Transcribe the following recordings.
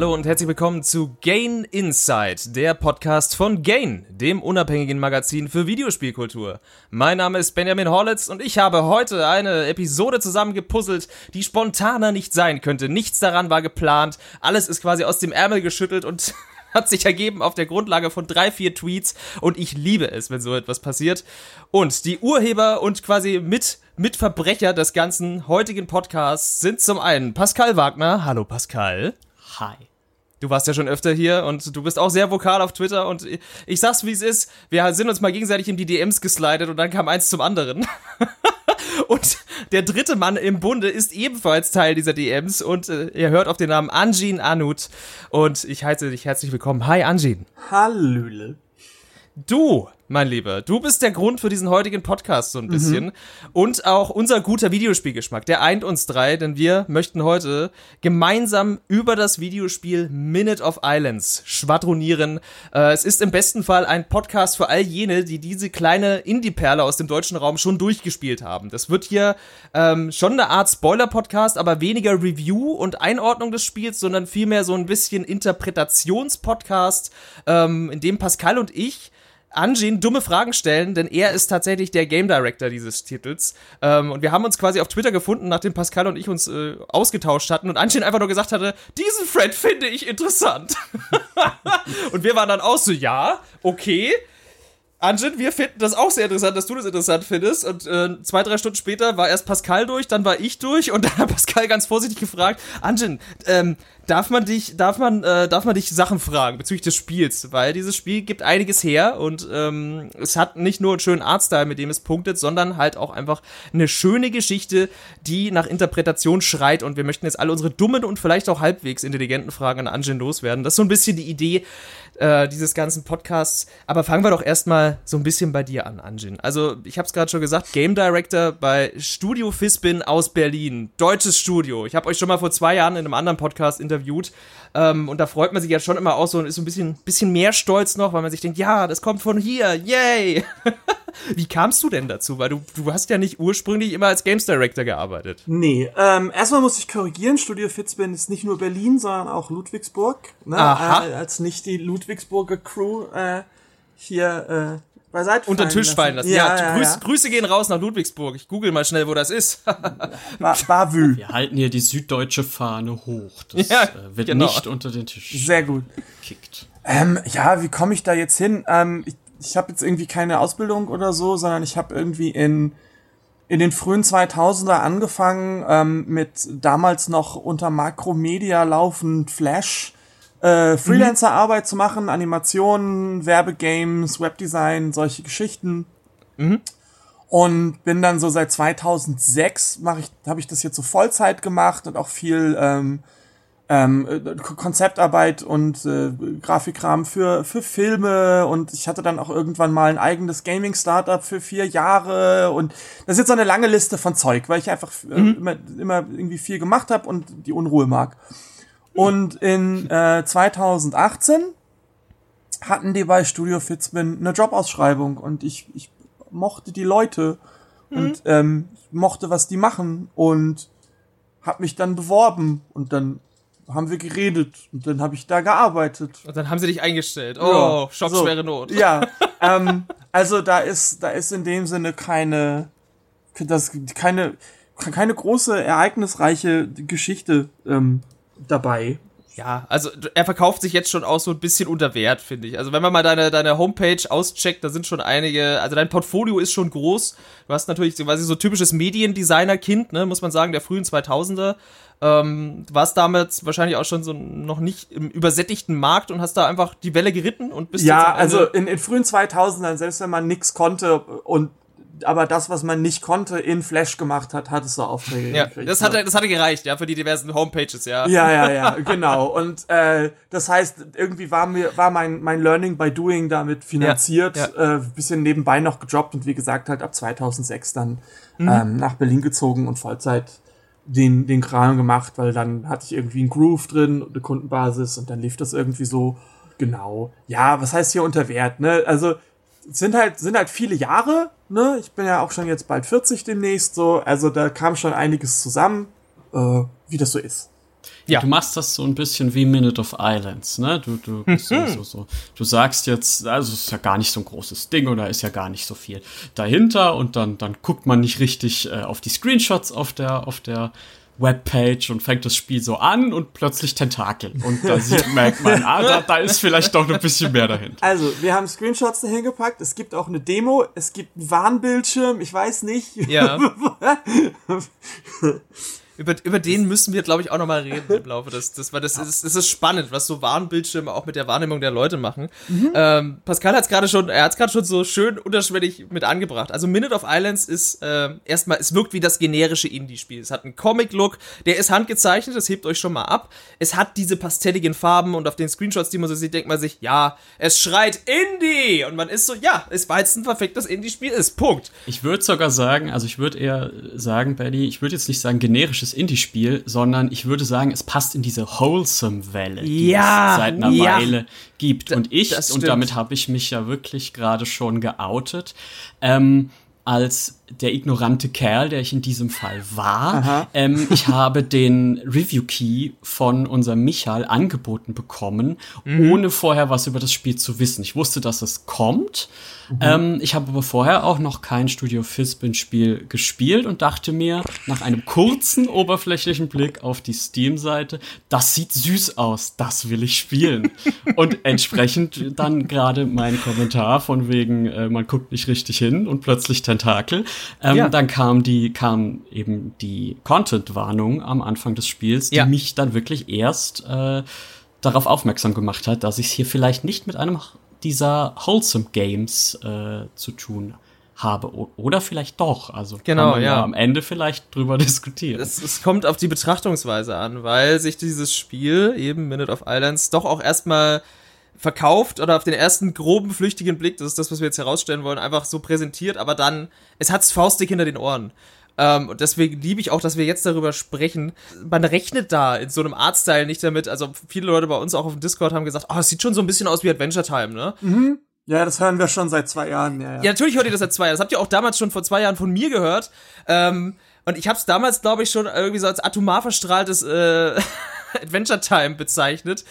Hallo und herzlich willkommen zu Gain Insight, der Podcast von Gain, dem unabhängigen Magazin für Videospielkultur. Mein Name ist Benjamin Horlitz und ich habe heute eine Episode zusammengepuzzelt, die spontaner nicht sein könnte. Nichts daran war geplant, alles ist quasi aus dem Ärmel geschüttelt und hat sich ergeben auf der Grundlage von drei, vier Tweets und ich liebe es, wenn so etwas passiert. Und die Urheber und quasi mit Mitverbrecher des ganzen heutigen Podcasts sind zum einen Pascal Wagner. Hallo Pascal. Hi. Du warst ja schon öfter hier und du bist auch sehr vokal auf Twitter und ich sag's wie es ist. Wir sind uns mal gegenseitig in die DMs geslidet und dann kam eins zum anderen. und der dritte Mann im Bunde ist ebenfalls Teil dieser DMs und äh, ihr hört auf den Namen Anjin Anut und ich heiße dich herzlich willkommen. Hi Anjin. Hallöle. Du, mein Lieber, du bist der Grund für diesen heutigen Podcast so ein bisschen mhm. und auch unser guter Videospielgeschmack. Der eint uns drei, denn wir möchten heute gemeinsam über das Videospiel Minute of Islands schwadronieren. Äh, es ist im besten Fall ein Podcast für all jene, die diese kleine Indie-Perle aus dem deutschen Raum schon durchgespielt haben. Das wird hier ähm, schon eine Art Spoiler-Podcast, aber weniger Review und Einordnung des Spiels, sondern vielmehr so ein bisschen Interpretations-Podcast, ähm, in dem Pascal und ich Anjin dumme Fragen stellen, denn er ist tatsächlich der Game Director dieses Titels. Ähm, und wir haben uns quasi auf Twitter gefunden, nachdem Pascal und ich uns äh, ausgetauscht hatten und Anjin einfach nur gesagt hatte, diesen Friend finde ich interessant. und wir waren dann auch so, ja, okay. Anjin, wir finden das auch sehr interessant, dass du das interessant findest. Und äh, zwei, drei Stunden später war erst Pascal durch, dann war ich durch und dann hat Pascal ganz vorsichtig gefragt, Anjin, ähm, darf man dich, darf man, äh, darf man dich Sachen fragen bezüglich des Spiels, weil dieses Spiel gibt einiges her und ähm, es hat nicht nur einen schönen Artstyle, mit dem es punktet, sondern halt auch einfach eine schöne Geschichte, die nach Interpretation schreit und wir möchten jetzt alle unsere dummen und vielleicht auch halbwegs intelligenten Fragen an Anjin loswerden. Das ist so ein bisschen die Idee äh, dieses ganzen Podcasts. Aber fangen wir doch erstmal so ein bisschen bei dir an, Anjin. Also, ich habe es gerade schon gesagt, Game Director bei Studio Fispin aus Berlin. Deutsches Studio. Ich habe euch schon mal vor zwei Jahren in einem anderen Podcast interviewt. Ähm, und da freut man sich ja schon immer auch so und ist so ein bisschen, bisschen mehr stolz noch, weil man sich denkt, ja, das kommt von hier, yay! Wie kamst du denn dazu? Weil du, du hast ja nicht ursprünglich immer als Games Director gearbeitet. Nee, ähm, erstmal muss ich korrigieren, Studio Fitzbin ist nicht nur Berlin, sondern auch Ludwigsburg. Ne? Aha. Äh, als nicht die Ludwigsburger Crew äh, hier äh, beiseite Unter den Tisch fallen lassen. Ja, ja, ja, Grüß, ja, Grüße gehen raus nach Ludwigsburg. Ich google mal schnell, wo das ist. ba Bavü. Wir halten hier die süddeutsche Fahne hoch. Das ja, äh, wird genau. nicht unter den Tisch Sehr gut. gekickt. Ähm, ja, wie komme ich da jetzt hin? Ähm, ich ich habe jetzt irgendwie keine Ausbildung oder so, sondern ich habe irgendwie in in den frühen 2000er angefangen ähm, mit damals noch unter Makromedia laufend Flash äh, Freelancer-Arbeit mhm. zu machen, Animationen, Werbegames, Webdesign, solche Geschichten. Mhm. Und bin dann so seit 2006 mache ich, habe ich das jetzt so Vollzeit gemacht und auch viel ähm, ähm, äh, Konzeptarbeit und äh, Grafikrahmen für, für Filme und ich hatte dann auch irgendwann mal ein eigenes Gaming-Startup für vier Jahre und das ist jetzt so eine lange Liste von Zeug, weil ich einfach äh, mhm. immer, immer irgendwie viel gemacht habe und die Unruhe mag. Und in äh, 2018 hatten die bei Studio Fitzman eine Jobausschreibung und ich, ich mochte die Leute mhm. und ähm, mochte, was die machen und hab mich dann beworben und dann haben wir geredet und dann habe ich da gearbeitet. Und dann haben sie dich eingestellt. Oh, ja, schockschwere so. Not. Ja, ähm, also da ist, da ist in dem Sinne keine, das, keine, keine große, ereignisreiche Geschichte ähm, dabei. Ja, also er verkauft sich jetzt schon auch so ein bisschen unter Wert, finde ich. Also wenn man mal deine, deine Homepage auscheckt, da sind schon einige, also dein Portfolio ist schon groß. Du hast natürlich quasi so typisches Mediendesigner-Kind, ne, muss man sagen, der frühen 2000er. Ähm, warst damals wahrscheinlich auch schon so noch nicht im übersättigten Markt und hast da einfach die Welle geritten und bist Ja, also in, in frühen 2000ern, selbst wenn man nix konnte und aber das, was man nicht konnte, in Flash gemacht hat, hat es so Aufträge ja. Das hatte, das hatte gereicht, ja, für die diversen Homepages, ja. Ja, ja, ja, genau. Und äh, das heißt, irgendwie war mir war mein mein Learning by Doing damit finanziert, ja, ja. Äh, bisschen nebenbei noch gejobbt und wie gesagt halt ab 2006 dann mhm. ähm, nach Berlin gezogen und Vollzeit den, den Kram gemacht, weil dann hatte ich irgendwie einen Groove drin und eine Kundenbasis und dann lief das irgendwie so. Genau. Ja, was heißt hier unter Wert, ne? Also, sind halt, sind halt viele Jahre, ne? Ich bin ja auch schon jetzt bald 40 demnächst, so. Also, da kam schon einiges zusammen, äh, wie das so ist. Ja. Du machst das so ein bisschen wie Minute of Islands, ne? Du, du, mhm. so, so, so. du sagst jetzt, also es ist ja gar nicht so ein großes Ding oder ist ja gar nicht so viel dahinter und dann, dann guckt man nicht richtig äh, auf die Screenshots auf der, auf der Webpage und fängt das Spiel so an und plötzlich Tentakel. Und da sieht, merkt man, ah, da, da ist vielleicht doch noch ein bisschen mehr dahinter. Also, wir haben Screenshots dahin gepackt. Es gibt auch eine Demo. Es gibt einen Warnbildschirm. Ich weiß nicht. Ja. über, über den müssen wir, glaube ich, auch nochmal reden im Laufe des, das, weil das ist, das ist spannend, was so Warnbildschirme auch mit der Wahrnehmung der Leute machen. Mhm. Ähm, Pascal hat es gerade schon, er hat es gerade schon so schön unterschwellig mit angebracht. Also Minute of Islands ist äh, erstmal, es wirkt wie das generische Indie-Spiel. Es hat einen Comic-Look, der ist handgezeichnet, das hebt euch schon mal ab. Es hat diese pastelligen Farben und auf den Screenshots, die man so sieht, denkt man sich, ja, es schreit Indie! Und man ist so, ja, es war jetzt ein perfektes Indie-Spiel ist. Punkt. Ich würde sogar sagen, also ich würde eher sagen, Benny, ich würde jetzt nicht sagen generisches klassisches Indie-Spiel, sondern ich würde sagen, es passt in diese Wholesome-Welle, die ja, es seit einer ja. Weile gibt. Und ich, und damit habe ich mich ja wirklich gerade schon geoutet, ähm, als der ignorante Kerl, der ich in diesem Fall war. Ähm, ich habe den Review Key von unserem Michael angeboten bekommen, mhm. ohne vorher was über das Spiel zu wissen. Ich wusste, dass es kommt. Mhm. Ähm, ich habe aber vorher auch noch kein Studio Fispin Spiel gespielt und dachte mir nach einem kurzen oberflächlichen Blick auf die Steam-Seite, das sieht süß aus, das will ich spielen. und entsprechend dann gerade mein Kommentar von wegen, äh, man guckt nicht richtig hin und plötzlich Tentakel. Ähm, ja. Dann kam die, kam eben die Content-Warnung am Anfang des Spiels, die ja. mich dann wirklich erst äh, darauf aufmerksam gemacht hat, dass ich es hier vielleicht nicht mit einem dieser Wholesome Games äh, zu tun habe oder vielleicht doch. Also genau, ja. ja. am Ende vielleicht drüber diskutieren. Es, es, kommt auf die Betrachtungsweise an, weil sich dieses Spiel eben Minute of Islands doch auch erstmal verkauft oder auf den ersten groben, flüchtigen Blick, das ist das, was wir jetzt herausstellen wollen, einfach so präsentiert, aber dann, es hat's faustig hinter den Ohren. Ähm, und deswegen liebe ich auch, dass wir jetzt darüber sprechen. Man rechnet da in so einem Artstyle nicht damit. Also viele Leute bei uns auch auf dem Discord haben gesagt, oh, es sieht schon so ein bisschen aus wie Adventure Time, ne? Mhm. Ja, das hören wir schon seit zwei Jahren. Ja, ja. ja natürlich hört ihr das seit zwei Jahren. Das habt ihr auch damals schon vor zwei Jahren von mir gehört. Ähm, und ich habe es damals, glaube ich, schon irgendwie so als atomar verstrahltes äh, Adventure Time bezeichnet.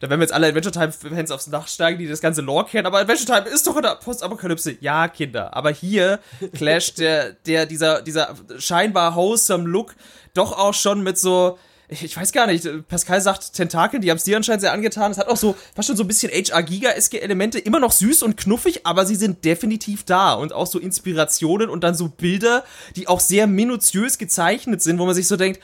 Da werden wir jetzt alle Adventure Time-Fans aufs Dach steigen, die das ganze Lore kennen, aber Adventure Time ist doch in der Postapokalypse. Ja, Kinder. Aber hier clasht der, der, dieser, dieser scheinbar wholesome Look doch auch schon mit so, ich weiß gar nicht, Pascal sagt Tentakeln, die haben es dir anscheinend sehr angetan. Es hat auch so fast schon so ein bisschen HR Giga-eske Elemente, immer noch süß und knuffig, aber sie sind definitiv da und auch so Inspirationen und dann so Bilder, die auch sehr minutiös gezeichnet sind, wo man sich so denkt,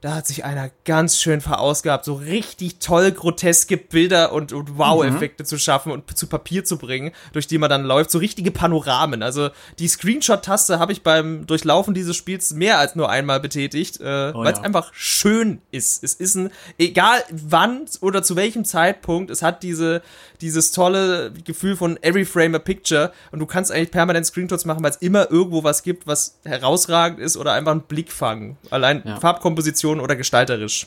da hat sich einer ganz schön verausgabt, so richtig toll groteske Bilder und, und Wow-Effekte mhm. zu schaffen und zu Papier zu bringen, durch die man dann läuft. So richtige Panoramen. Also die Screenshot-Taste habe ich beim Durchlaufen dieses Spiels mehr als nur einmal betätigt, äh, oh, weil es ja. einfach schön ist. Es ist ein, egal wann oder zu welchem Zeitpunkt, es hat diese, dieses tolle Gefühl von every frame a picture und du kannst eigentlich permanent Screenshots machen, weil es immer irgendwo was gibt, was herausragend ist oder einfach einen Blick fangen. Allein ja. Farbkomposition oder gestalterisch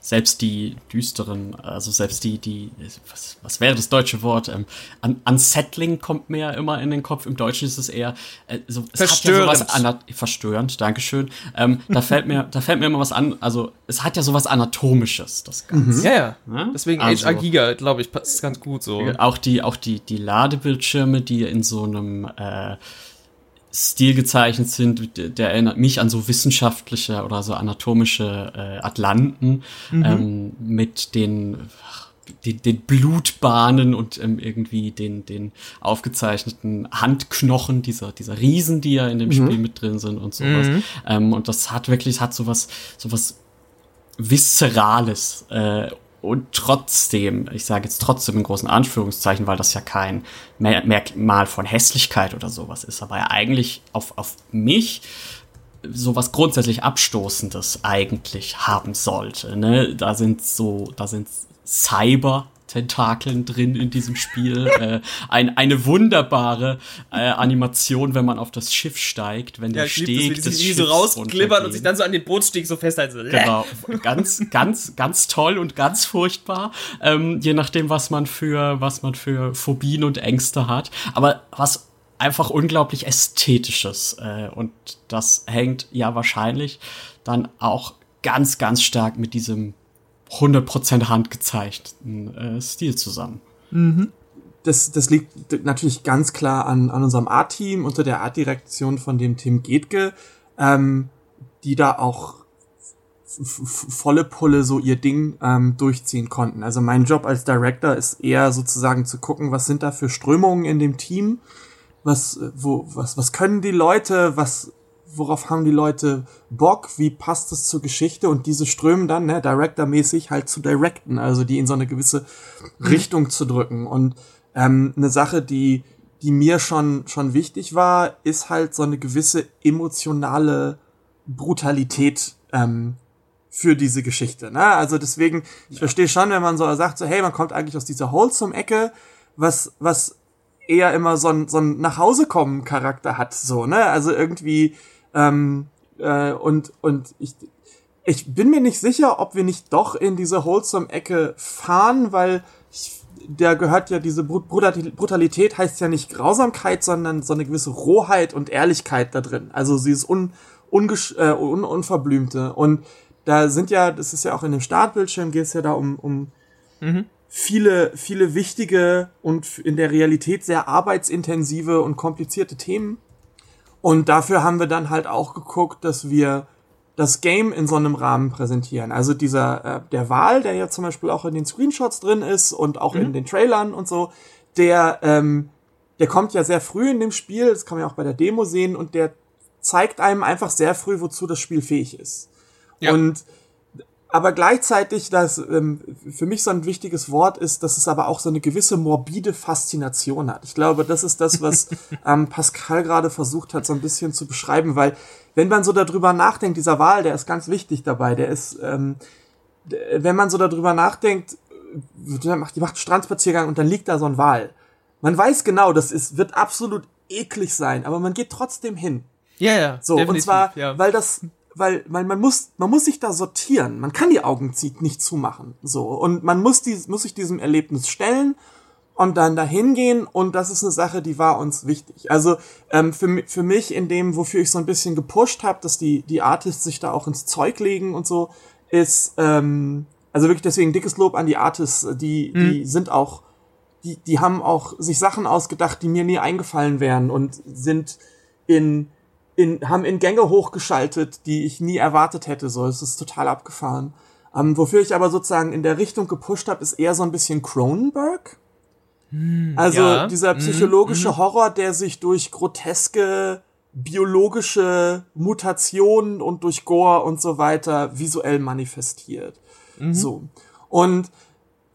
selbst die düsteren, also selbst die, die, was, was wäre das deutsche Wort? Ähm, un unsettling kommt mir ja immer in den Kopf. Im Deutschen ist es eher äh, so, es verstörend. hat ja sowas verstörend, Dankeschön. Ähm, da fällt mir, da fällt mir immer was an, also es hat ja sowas Anatomisches, das Ganze. Mhm. Ja, ja. ja? Deswegen also, HR Giga, glaube ich, passt ganz gut so. Auch die, auch die, die Ladebildschirme, die in so einem äh, Stil gezeichnet sind, der erinnert mich an so wissenschaftliche oder so anatomische äh, Atlanten mhm. ähm, mit den, den, den Blutbahnen und ähm, irgendwie den, den aufgezeichneten Handknochen dieser, dieser Riesen, die ja in dem mhm. Spiel mit drin sind und sowas. Mhm. Ähm, und das hat wirklich, hat sowas, sowas Viszerales äh, und trotzdem, ich sage jetzt trotzdem in großen Anführungszeichen, weil das ja kein Merkmal von Hässlichkeit oder sowas ist, aber ja eigentlich auf, auf mich sowas grundsätzlich Abstoßendes eigentlich haben sollte. Ne? Da sind so, da sind Cyber Tentakeln drin in diesem Spiel. äh, ein, eine wunderbare äh, Animation, wenn man auf das Schiff steigt, wenn ja, der Steg das, des Schiffs so rausklippert und sich dann so an den Bootsteg so festhält. So, genau, ganz, ganz, ganz toll und ganz furchtbar, ähm, je nachdem, was man für, was man für Phobien und Ängste hat. Aber was einfach unglaublich ästhetisches äh, und das hängt ja wahrscheinlich dann auch ganz, ganz stark mit diesem 100% handgezeichneten äh, Stil zusammen. Mhm. Das, das liegt natürlich ganz klar an, an unserem Art-Team unter der Art-Direktion von dem Tim Getke, ähm, die da auch volle Pulle so ihr Ding ähm, durchziehen konnten. Also mein Job als Director ist eher sozusagen zu gucken, was sind da für Strömungen in dem Team, was, wo, was, was können die Leute, was, worauf haben die Leute Bock, wie passt es zur Geschichte und diese Strömen dann, ne, Director-mäßig halt zu directen, also die in so eine gewisse Richtung zu drücken. Und ähm, eine Sache, die, die mir schon, schon wichtig war, ist halt so eine gewisse emotionale Brutalität ähm, für diese Geschichte. Ne? Also deswegen, ich ja. verstehe schon, wenn man so sagt, so, hey, man kommt eigentlich aus dieser Wholesome-Ecke, was, was eher immer so ein, so ein Nachhausekommen-Charakter hat, so, ne? Also irgendwie, ähm, äh, und, und ich, ich bin mir nicht sicher, ob wir nicht doch in diese Wholesome-Ecke fahren, weil ich, der gehört ja, diese Brutalität heißt ja nicht Grausamkeit, sondern so eine gewisse Rohheit und Ehrlichkeit da drin. Also dieses un, ungesch äh, un, unverblümte. Und da sind ja, das ist ja auch in dem Startbildschirm, geht es ja da um, um mhm. viele, viele wichtige und in der Realität sehr arbeitsintensive und komplizierte Themen. Und dafür haben wir dann halt auch geguckt, dass wir das Game in so einem Rahmen präsentieren. Also dieser, äh, der Wahl, der ja zum Beispiel auch in den Screenshots drin ist und auch mhm. in den Trailern und so, der, ähm, der kommt ja sehr früh in dem Spiel, das kann man ja auch bei der Demo sehen, und der zeigt einem einfach sehr früh, wozu das Spiel fähig ist. Ja. Und aber gleichzeitig, das ähm, für mich so ein wichtiges Wort ist, dass es aber auch so eine gewisse morbide Faszination hat. Ich glaube, das ist das, was ähm, Pascal gerade versucht hat, so ein bisschen zu beschreiben, weil wenn man so darüber nachdenkt, dieser Wahl, der ist ganz wichtig dabei, der ist, ähm, wenn man so darüber nachdenkt, die macht, die macht einen Strandspaziergang und dann liegt da so ein Wal. Man weiß genau, das ist, wird absolut eklig sein, aber man geht trotzdem hin. Ja, ja. So, und zwar, ja. weil das, weil, weil man muss, man muss sich da sortieren. Man kann die Augen nicht zumachen. So. Und man muss, die, muss sich diesem Erlebnis stellen und dann dahin gehen. Und das ist eine Sache, die war uns wichtig. Also ähm, für, für mich in dem, wofür ich so ein bisschen gepusht habe, dass die, die Artists sich da auch ins Zeug legen und so, ist, ähm, also wirklich deswegen dickes Lob an die Artists, die, mhm. die sind auch, die, die haben auch sich Sachen ausgedacht, die mir nie eingefallen wären und sind in in, haben in Gänge hochgeschaltet, die ich nie erwartet hätte. So, es ist total abgefahren. Ähm, wofür ich aber sozusagen in der Richtung gepusht habe, ist eher so ein bisschen Cronenberg. Hm, also ja. dieser hm, psychologische hm, Horror, der sich durch groteske biologische Mutationen und durch Gore und so weiter visuell manifestiert. Mhm. So. Und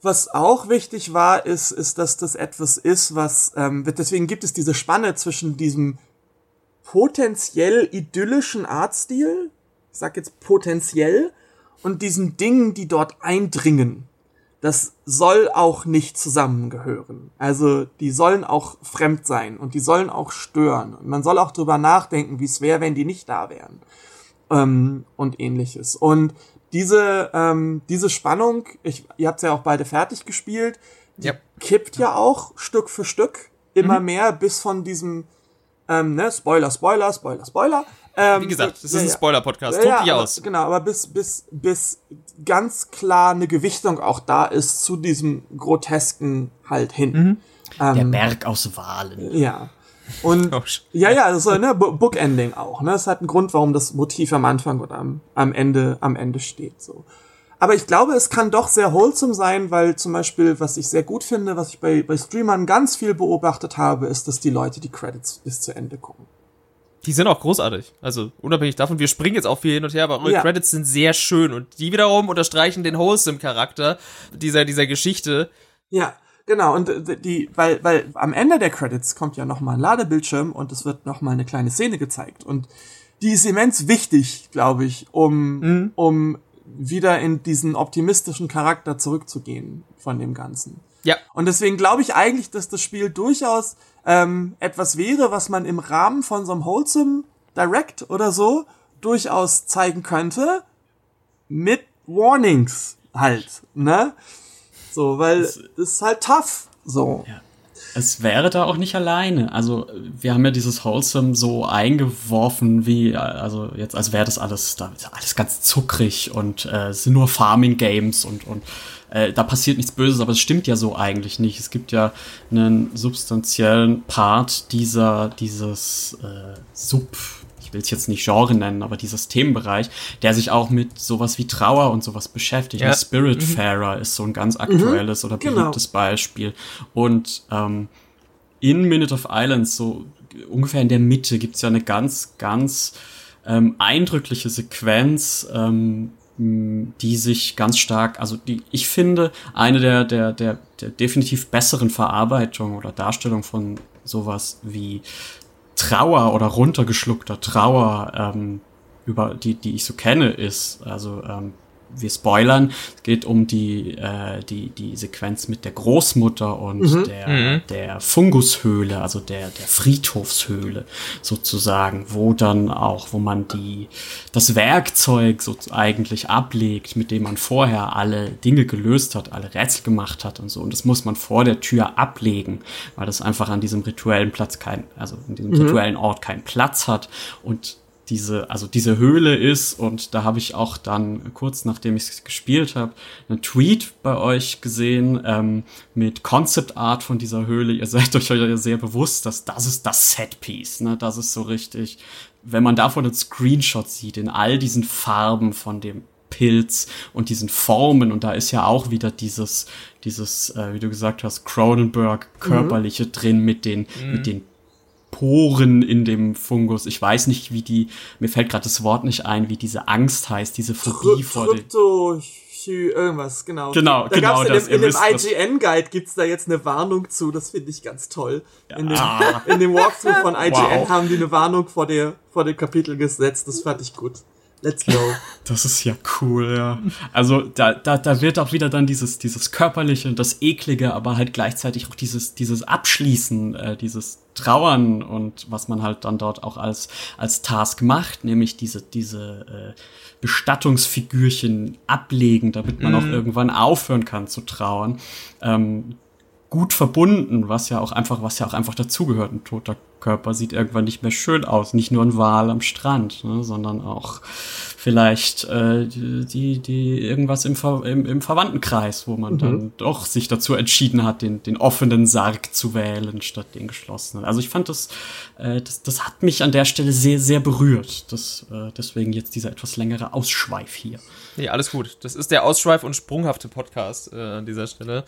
was auch wichtig war, ist, ist, dass das etwas ist, was, ähm, deswegen gibt es diese Spanne zwischen diesem potenziell idyllischen Artstil, ich sag jetzt potenziell, und diesen Dingen, die dort eindringen. Das soll auch nicht zusammengehören. Also die sollen auch fremd sein und die sollen auch stören. Und man soll auch drüber nachdenken, wie es wäre, wenn die nicht da wären. Ähm, und ähnliches. Und diese, ähm, diese Spannung, ich, ihr habt ja auch beide fertig gespielt, die yep. kippt ja auch Stück für Stück immer mhm. mehr bis von diesem ähm, ne, Spoiler, Spoiler, Spoiler, Spoiler. Ähm, Wie gesagt, das ist ein Spoiler-Podcast. Ja, dich aus. Genau, aber bis, bis, bis ganz klar eine Gewichtung auch da ist zu diesem Grotesken halt hin. Mhm. Ähm, Der Berg aus Wahlen. Ja. Und oh, ja, ja, das ist ne Bookending auch. Ne, das hat einen Grund, warum das Motiv am Anfang oder am, am Ende am Ende steht. So. Aber ich glaube, es kann doch sehr wholesome sein, weil zum Beispiel, was ich sehr gut finde, was ich bei, bei Streamern ganz viel beobachtet habe, ist, dass die Leute die Credits bis zu Ende gucken. Die sind auch großartig. Also unabhängig davon, wir springen jetzt auch viel hin und her, aber eure ja. Credits sind sehr schön und die wiederum unterstreichen den Wholesome-Charakter dieser, dieser Geschichte. Ja, genau. Und äh, die, weil, weil am Ende der Credits kommt ja nochmal ein Ladebildschirm und es wird nochmal eine kleine Szene gezeigt. Und die ist immens wichtig, glaube ich, um, mhm. um wieder in diesen optimistischen Charakter zurückzugehen von dem Ganzen. Ja. Und deswegen glaube ich eigentlich, dass das Spiel durchaus ähm, etwas wäre, was man im Rahmen von so einem Wholesome Direct oder so durchaus zeigen könnte. Mit Warnings halt, ne? So, weil das ist halt tough. So. Ja. Es wäre da auch nicht alleine. Also wir haben ja dieses Wholesome so eingeworfen, wie also jetzt als wäre das alles da alles ganz zuckrig und äh, es sind nur Farming Games und und äh, da passiert nichts Böses, aber es stimmt ja so eigentlich nicht. Es gibt ja einen substanziellen Part dieser dieses äh, Sub will es jetzt nicht Genre nennen, aber dieses Themenbereich, der sich auch mit sowas wie Trauer und sowas beschäftigt. Ja. Spiritfarer mhm. ist so ein ganz aktuelles mhm. oder genau. beliebtes genau. Beispiel. Und ähm, in Minute of Islands, so ungefähr in der Mitte, gibt's ja eine ganz, ganz ähm, eindrückliche Sequenz, ähm, die sich ganz stark, also die, ich finde, eine der, der, der, der definitiv besseren Verarbeitung oder Darstellung von sowas wie Trauer oder runtergeschluckter Trauer, ähm, über die, die ich so kenne, ist, also ähm, wir spoilern, es geht um die, äh, die, die Sequenz mit der Großmutter und mhm. Der, mhm. der Fungushöhle, also der, der Friedhofshöhle sozusagen, wo dann auch, wo man die, das Werkzeug so eigentlich ablegt, mit dem man vorher alle Dinge gelöst hat, alle Rätsel gemacht hat und so. Und das muss man vor der Tür ablegen, weil das einfach an diesem rituellen Platz kein, also in diesem mhm. rituellen Ort keinen Platz hat und diese, also diese Höhle ist. Und da habe ich auch dann kurz nachdem ich es gespielt habe, einen Tweet bei euch gesehen ähm, mit Concept Art von dieser Höhle. Ihr seid euch ja sehr bewusst, dass das ist das Setpiece. Ne? Das ist so richtig, wenn man davon einen Screenshot sieht, in all diesen Farben von dem Pilz und diesen Formen und da ist ja auch wieder dieses dieses äh, wie du gesagt hast Cronenberg körperliche mhm. drin mit den mhm. mit den Poren in dem Fungus. Ich weiß nicht, wie die, mir fällt gerade das Wort nicht ein, wie diese Angst heißt, diese Phobie Tr vor dem. irgendwas, genau. Genau, da genau. In das, dem, in dem IGN-Guide gibt's da jetzt eine Warnung zu, das finde ich ganz toll. Ja. In, dem, in dem Walkthrough von IGN wow. haben die eine Warnung vor, der, vor dem Kapitel gesetzt, das fand ich gut. Let's go. Das ist ja cool, ja. Also da, da, da wird auch wieder dann dieses, dieses körperliche und das eklige, aber halt gleichzeitig auch dieses, dieses Abschließen, äh, dieses Trauern und was man halt dann dort auch als, als Task macht, nämlich diese, diese äh, Bestattungsfigürchen ablegen, damit man mm. auch irgendwann aufhören kann zu trauern. Ähm, gut verbunden, was ja auch einfach, was ja auch einfach dazugehört. Ein toter Körper sieht irgendwann nicht mehr schön aus. Nicht nur ein Wal am Strand, ne, sondern auch vielleicht äh, die, die irgendwas im, Ver, im, im Verwandtenkreis, wo man mhm. dann doch sich dazu entschieden hat, den, den offenen Sarg zu wählen statt den geschlossenen. Also ich fand das, äh, das, das hat mich an der Stelle sehr, sehr berührt. Das, äh, deswegen jetzt dieser etwas längere Ausschweif hier. Nee, alles gut. Das ist der Ausschweif und sprunghafte Podcast äh, an dieser Stelle.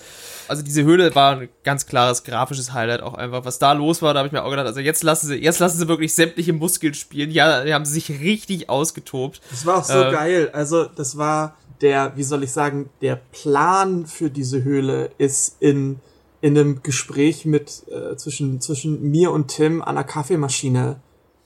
Also diese Höhle war ein ganz klares grafisches Highlight auch einfach. Was da los war, da habe ich mir auch gedacht, also jetzt lassen sie, jetzt lassen sie wirklich sämtliche Muskeln spielen. Ja, die haben sich richtig ausgetobt. Das war auch so äh, geil. Also das war der, wie soll ich sagen, der Plan für diese Höhle ist in in einem Gespräch mit äh, zwischen zwischen mir und Tim an der Kaffeemaschine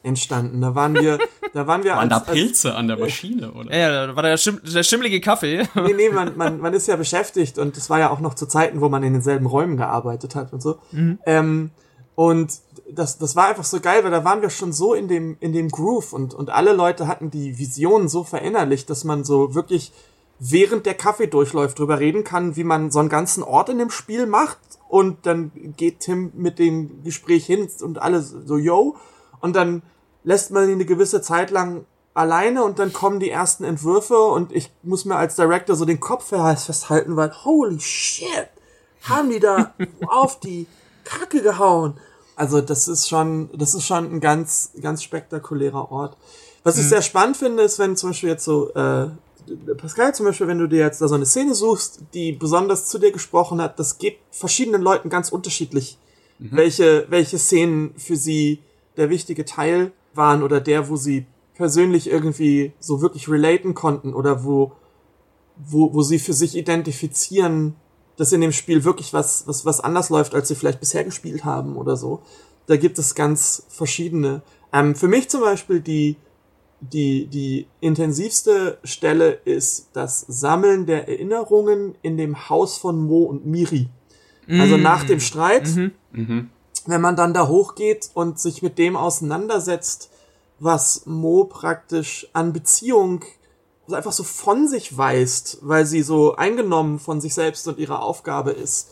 entstanden. Da waren wir, da waren wir waren als, da Pilze als, an der Maschine, oder? Ja, da war der, Schimm, der schimmlige Kaffee. Nee, nee, man, man, man ist ja beschäftigt und es war ja auch noch zu Zeiten, wo man in denselben Räumen gearbeitet hat und so. Mhm. Ähm, und das, das war einfach so geil, weil da waren wir schon so in dem, in dem Groove und, und alle Leute hatten die Vision so verinnerlicht, dass man so wirklich während der Kaffee durchläuft drüber reden kann, wie man so einen ganzen Ort in dem Spiel macht und dann geht Tim mit dem Gespräch hin und alle so, yo, und dann lässt man ihn eine gewisse Zeit lang alleine und dann kommen die ersten Entwürfe und ich muss mir als Director so den Kopf festhalten, weil holy shit, haben die da auf die Kacke gehauen. Also das ist schon, das ist schon ein ganz, ganz spektakulärer Ort. Was mhm. ich sehr spannend finde, ist, wenn zum Beispiel jetzt so, äh, Pascal zum Beispiel, wenn du dir jetzt da so eine Szene suchst, die besonders zu dir gesprochen hat, das geht verschiedenen Leuten ganz unterschiedlich, mhm. welche, welche Szenen für sie der wichtige Teil waren oder der, wo sie persönlich irgendwie so wirklich relaten konnten oder wo, wo, wo sie für sich identifizieren, dass in dem Spiel wirklich was, was, was anders läuft, als sie vielleicht bisher gespielt haben oder so. Da gibt es ganz verschiedene. Ähm, für mich zum Beispiel die, die, die intensivste Stelle ist das Sammeln der Erinnerungen in dem Haus von Mo und Miri. Also mm. nach dem Streit. Mhm. Mhm wenn man dann da hochgeht und sich mit dem auseinandersetzt, was Mo praktisch an Beziehung also einfach so von sich weist, weil sie so eingenommen von sich selbst und ihrer Aufgabe ist.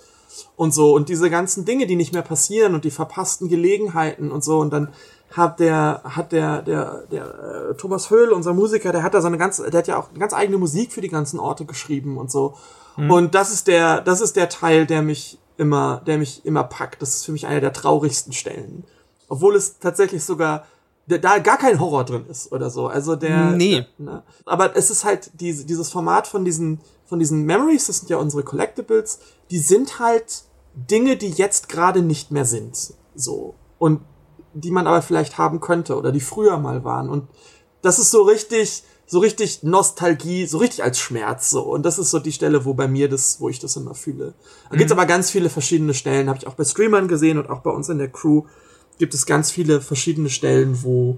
und so und diese ganzen Dinge, die nicht mehr passieren und die verpassten Gelegenheiten und so und dann hat der hat der der der äh, Thomas Höhl, unser Musiker, der hat da seine ganz der hat ja auch eine ganz eigene Musik für die ganzen Orte geschrieben und so. Mhm. Und das ist der das ist der Teil, der mich immer der mich immer packt. Das ist für mich einer der traurigsten Stellen. Obwohl es tatsächlich sogar da gar kein Horror drin ist oder so. Also der. Nee. ne? Aber es ist halt diese, dieses Format von diesen, von diesen Memories, das sind ja unsere Collectibles, die sind halt Dinge, die jetzt gerade nicht mehr sind. So. Und die man aber vielleicht haben könnte oder die früher mal waren. Und das ist so richtig, so richtig Nostalgie, so richtig als Schmerz so. Und das ist so die Stelle, wo bei mir das, wo ich das immer fühle. Da mhm. gibt's aber ganz viele verschiedene Stellen, habe ich auch bei Streamern gesehen und auch bei uns in der Crew gibt es ganz viele verschiedene Stellen, wo,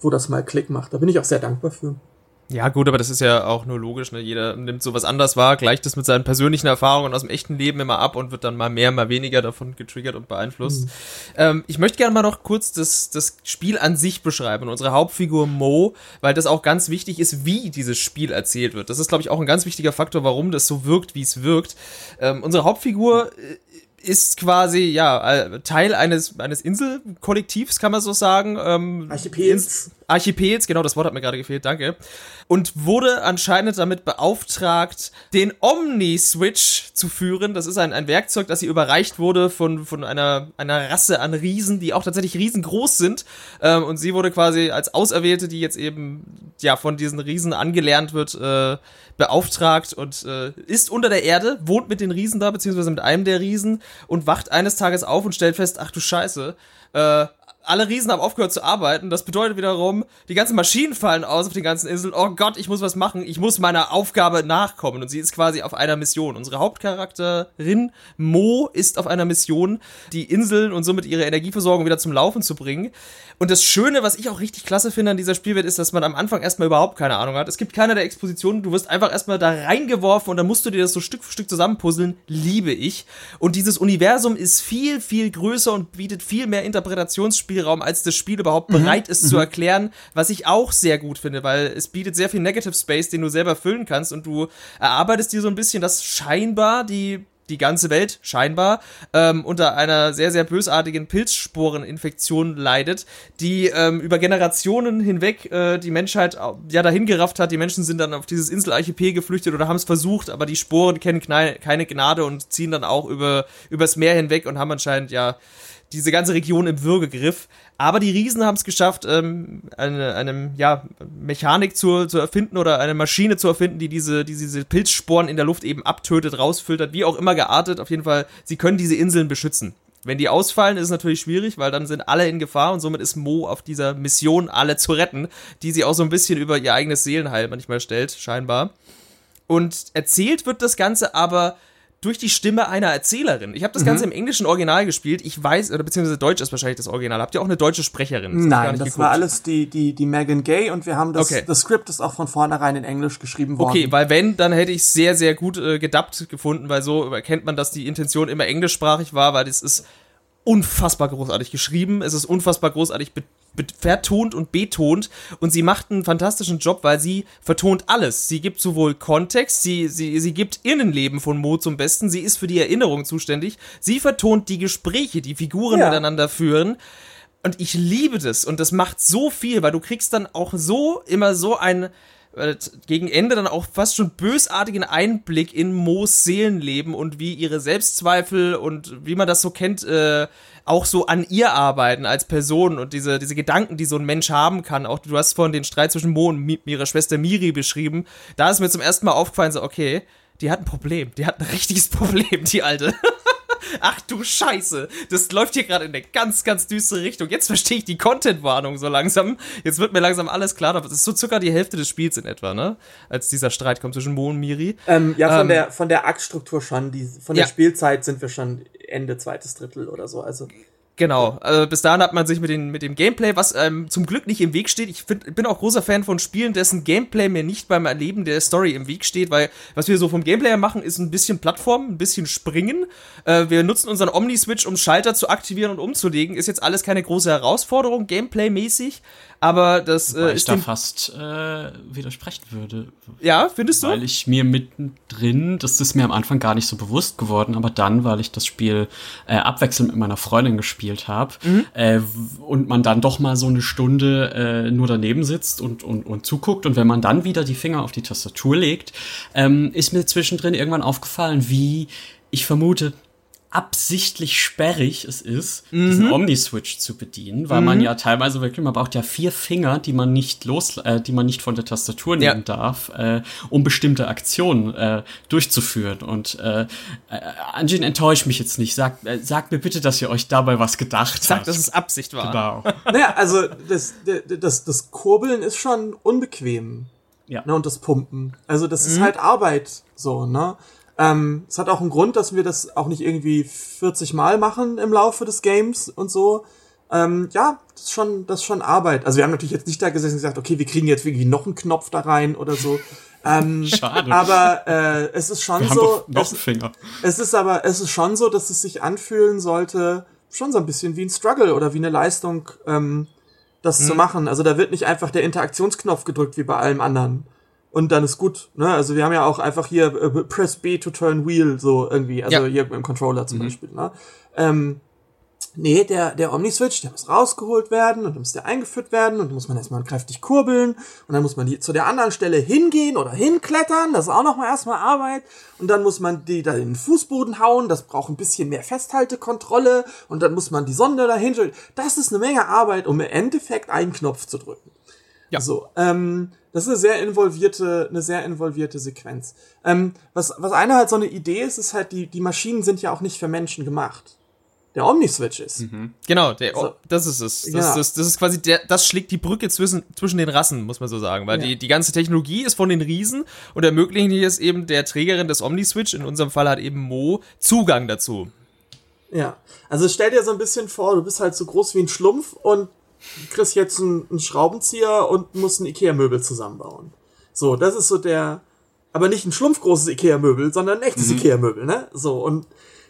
wo das mal Klick macht. Da bin ich auch sehr dankbar für. Ja, gut, aber das ist ja auch nur logisch, ne? Jeder nimmt sowas anders wahr, gleicht das mit seinen persönlichen Erfahrungen aus dem echten Leben immer ab und wird dann mal mehr, mal weniger davon getriggert und beeinflusst. Mhm. Ähm, ich möchte gerne mal noch kurz das, das Spiel an sich beschreiben, unsere Hauptfigur Mo, weil das auch ganz wichtig ist, wie dieses Spiel erzählt wird. Das ist, glaube ich, auch ein ganz wichtiger Faktor, warum das so wirkt, wie es wirkt. Ähm, unsere Hauptfigur äh, ist quasi ja äh, Teil eines eines Inselkollektivs, kann man so sagen. Ähm, Archipels. Archipels, genau, das Wort hat mir gerade gefehlt, danke. Und wurde anscheinend damit beauftragt, den Omni-Switch zu führen. Das ist ein, ein Werkzeug, das sie überreicht wurde von, von einer, einer Rasse an Riesen, die auch tatsächlich riesengroß sind. Ähm, und sie wurde quasi als Auserwählte, die jetzt eben ja von diesen Riesen angelernt wird, äh, beauftragt und äh, ist unter der Erde, wohnt mit den Riesen da, beziehungsweise mit einem der Riesen und wacht eines Tages auf und stellt fest, ach du Scheiße, äh, alle Riesen haben aufgehört zu arbeiten. Das bedeutet wiederum, die ganzen Maschinen fallen aus auf den ganzen Inseln. Oh Gott, ich muss was machen. Ich muss meiner Aufgabe nachkommen. Und sie ist quasi auf einer Mission. Unsere Hauptcharakterin Mo ist auf einer Mission, die Inseln und somit ihre Energieversorgung wieder zum Laufen zu bringen. Und das Schöne, was ich auch richtig klasse finde an dieser Spielwelt, ist, dass man am Anfang erstmal überhaupt keine Ahnung hat. Es gibt keine der Expositionen. Du wirst einfach erstmal da reingeworfen und dann musst du dir das so Stück für Stück zusammenpuzzeln. Liebe ich. Und dieses Universum ist viel, viel größer und bietet viel mehr Interpretationsspiel Spielraum, als das Spiel überhaupt mhm. bereit ist mhm. zu erklären, was ich auch sehr gut finde, weil es bietet sehr viel Negative Space, den du selber füllen kannst und du erarbeitest dir so ein bisschen, dass scheinbar die die ganze Welt scheinbar ähm, unter einer sehr, sehr bösartigen Pilzsporeninfektion leidet, die ähm, über Generationen hinweg äh, die Menschheit ja dahin gerafft hat. Die Menschen sind dann auf dieses Inselarchipel geflüchtet oder haben es versucht, aber die Sporen kennen keine Gnade und ziehen dann auch über übers Meer hinweg und haben anscheinend ja diese ganze Region im Würgegriff. Aber die Riesen haben es geschafft, ähm, eine, eine ja, Mechanik zu, zu erfinden oder eine Maschine zu erfinden, die diese, die diese Pilzsporen in der Luft eben abtötet, rausfiltert, wie auch immer geartet. Auf jeden Fall, sie können diese Inseln beschützen. Wenn die ausfallen, ist es natürlich schwierig, weil dann sind alle in Gefahr und somit ist Mo auf dieser Mission, alle zu retten, die sie auch so ein bisschen über ihr eigenes Seelenheil manchmal stellt, scheinbar. Und erzählt wird das Ganze aber durch die Stimme einer Erzählerin. Ich habe das mhm. Ganze im englischen Original gespielt. Ich weiß, oder beziehungsweise Deutsch ist wahrscheinlich das Original. Habt ihr auch eine deutsche Sprecherin? Das Nein, das geguckt. war alles die, die, die Megan Gay und wir haben das, okay. das Skript ist auch von vornherein in Englisch geschrieben worden. Okay, weil wenn, dann hätte ich sehr, sehr gut äh, gedubbt gefunden, weil so erkennt man, dass die Intention immer englischsprachig war, weil das ist unfassbar großartig geschrieben. Es ist unfassbar großartig vertont und betont und sie macht einen fantastischen Job, weil sie vertont alles. Sie gibt sowohl Kontext, sie, sie, sie gibt Innenleben von Mo zum Besten, sie ist für die Erinnerung zuständig, sie vertont die Gespräche, die Figuren ja. miteinander führen. Und ich liebe das und das macht so viel, weil du kriegst dann auch so immer so ein, gegen Ende dann auch fast schon bösartigen Einblick in Moos Seelenleben und wie ihre Selbstzweifel und wie man das so kennt, äh, auch so an ihr arbeiten als Person und diese, diese Gedanken, die so ein Mensch haben kann. Auch du hast vorhin den Streit zwischen Mo und ihrer Schwester Miri beschrieben. Da ist mir zum ersten Mal aufgefallen, so, okay, die hat ein Problem. Die hat ein richtiges Problem, die Alte. Ach du Scheiße, das läuft hier gerade in eine ganz, ganz düstere Richtung. Jetzt verstehe ich die Content-Warnung so langsam. Jetzt wird mir langsam alles klar. Das ist so circa die Hälfte des Spiels in etwa, ne? Als dieser Streit kommt zwischen Mo und Miri. Ähm, ja, von ähm, der von der Aktstruktur schon. Die, von der ja. Spielzeit sind wir schon Ende zweites Drittel oder so. Also Genau. Also bis dahin hat man sich mit, den, mit dem Gameplay, was ähm, zum Glück nicht im Weg steht. Ich find, bin auch großer Fan von Spielen, dessen Gameplay mir nicht beim Erleben der Story im Weg steht, weil was wir so vom Gameplay her machen, ist ein bisschen Plattform, ein bisschen Springen. Äh, wir nutzen unseren Omni-Switch, um Schalter zu aktivieren und umzulegen. Ist jetzt alles keine große Herausforderung, Gameplay-mäßig. Aber das äh, ist. ich da fast äh, widersprechen würde. Ja, findest du? Weil ich mir mittendrin, das ist mir am Anfang gar nicht so bewusst geworden, aber dann, weil ich das Spiel äh, abwechselnd mit meiner Freundin gespielt habe mhm. äh, und man dann doch mal so eine Stunde äh, nur daneben sitzt und, und, und zuguckt und wenn man dann wieder die Finger auf die Tastatur legt, ähm, ist mir zwischendrin irgendwann aufgefallen, wie ich vermute, absichtlich sperrig es ist, mhm. diesen Omni-Switch zu bedienen, weil mhm. man ja teilweise wirklich, man braucht ja vier Finger, die man nicht los, äh, die man nicht von der Tastatur nehmen ja. darf, äh, um bestimmte Aktionen äh, durchzuführen. Und äh, äh, Anjin, enttäuscht mich jetzt nicht. Sagt, äh, sagt mir bitte, dass ihr euch dabei was gedacht sagt, habt. Sagt, dass es Absicht war. Genau. naja, also das, das, das Kurbeln ist schon unbequem. Ja. Ne, und das Pumpen. Also das mhm. ist halt Arbeit so, ne? Ähm, es hat auch einen Grund, dass wir das auch nicht irgendwie 40 Mal machen im Laufe des Games und so. Ähm, ja, das ist schon, das ist schon Arbeit. Also wir haben natürlich jetzt nicht da gesessen und gesagt, okay, wir kriegen jetzt irgendwie noch einen Knopf da rein oder so. Ähm, Schade. Aber äh, es ist schon wir so. noch es, Finger. es ist aber, es ist schon so, dass es sich anfühlen sollte, schon so ein bisschen wie ein Struggle oder wie eine Leistung, ähm, das hm. zu machen. Also da wird nicht einfach der Interaktionsknopf gedrückt wie bei allem anderen und dann ist gut. Ne? Also wir haben ja auch einfach hier äh, Press B to turn wheel so irgendwie, also ja. hier im Controller zum mhm. Beispiel. Ne? Ähm, nee, der, der Omni-Switch, der muss rausgeholt werden und dann muss der eingeführt werden und dann muss man erstmal kräftig kurbeln und dann muss man die zu der anderen Stelle hingehen oder hinklettern, das ist auch nochmal erstmal Arbeit und dann muss man die da in den Fußboden hauen, das braucht ein bisschen mehr Festhaltekontrolle und dann muss man die Sonde dahin. Das ist eine Menge Arbeit, um im Endeffekt einen Knopf zu drücken. Ja. So, ähm, das ist eine sehr involvierte, eine sehr involvierte Sequenz. Ähm, was, was eine halt so eine Idee ist, ist halt, die, die Maschinen sind ja auch nicht für Menschen gemacht. Der Omni-Switch ist. Mhm. Genau, der, so. das ist es. Das, ja. das, das ist quasi der, das schlägt die Brücke zwischen, zwischen den Rassen, muss man so sagen. Weil ja. die, die ganze Technologie ist von den Riesen und ermöglichen hier ist eben der Trägerin des Omni-Switch, in unserem Fall hat eben Mo, Zugang dazu. Ja, also stell dir so ein bisschen vor, du bist halt so groß wie ein Schlumpf und kriegst jetzt einen, einen Schraubenzieher und musst ein Ikea-Möbel zusammenbauen. So, das ist so der, aber nicht ein schlumpfgroßes Ikea-Möbel, sondern ein echtes mhm. Ikea-Möbel, ne? So, und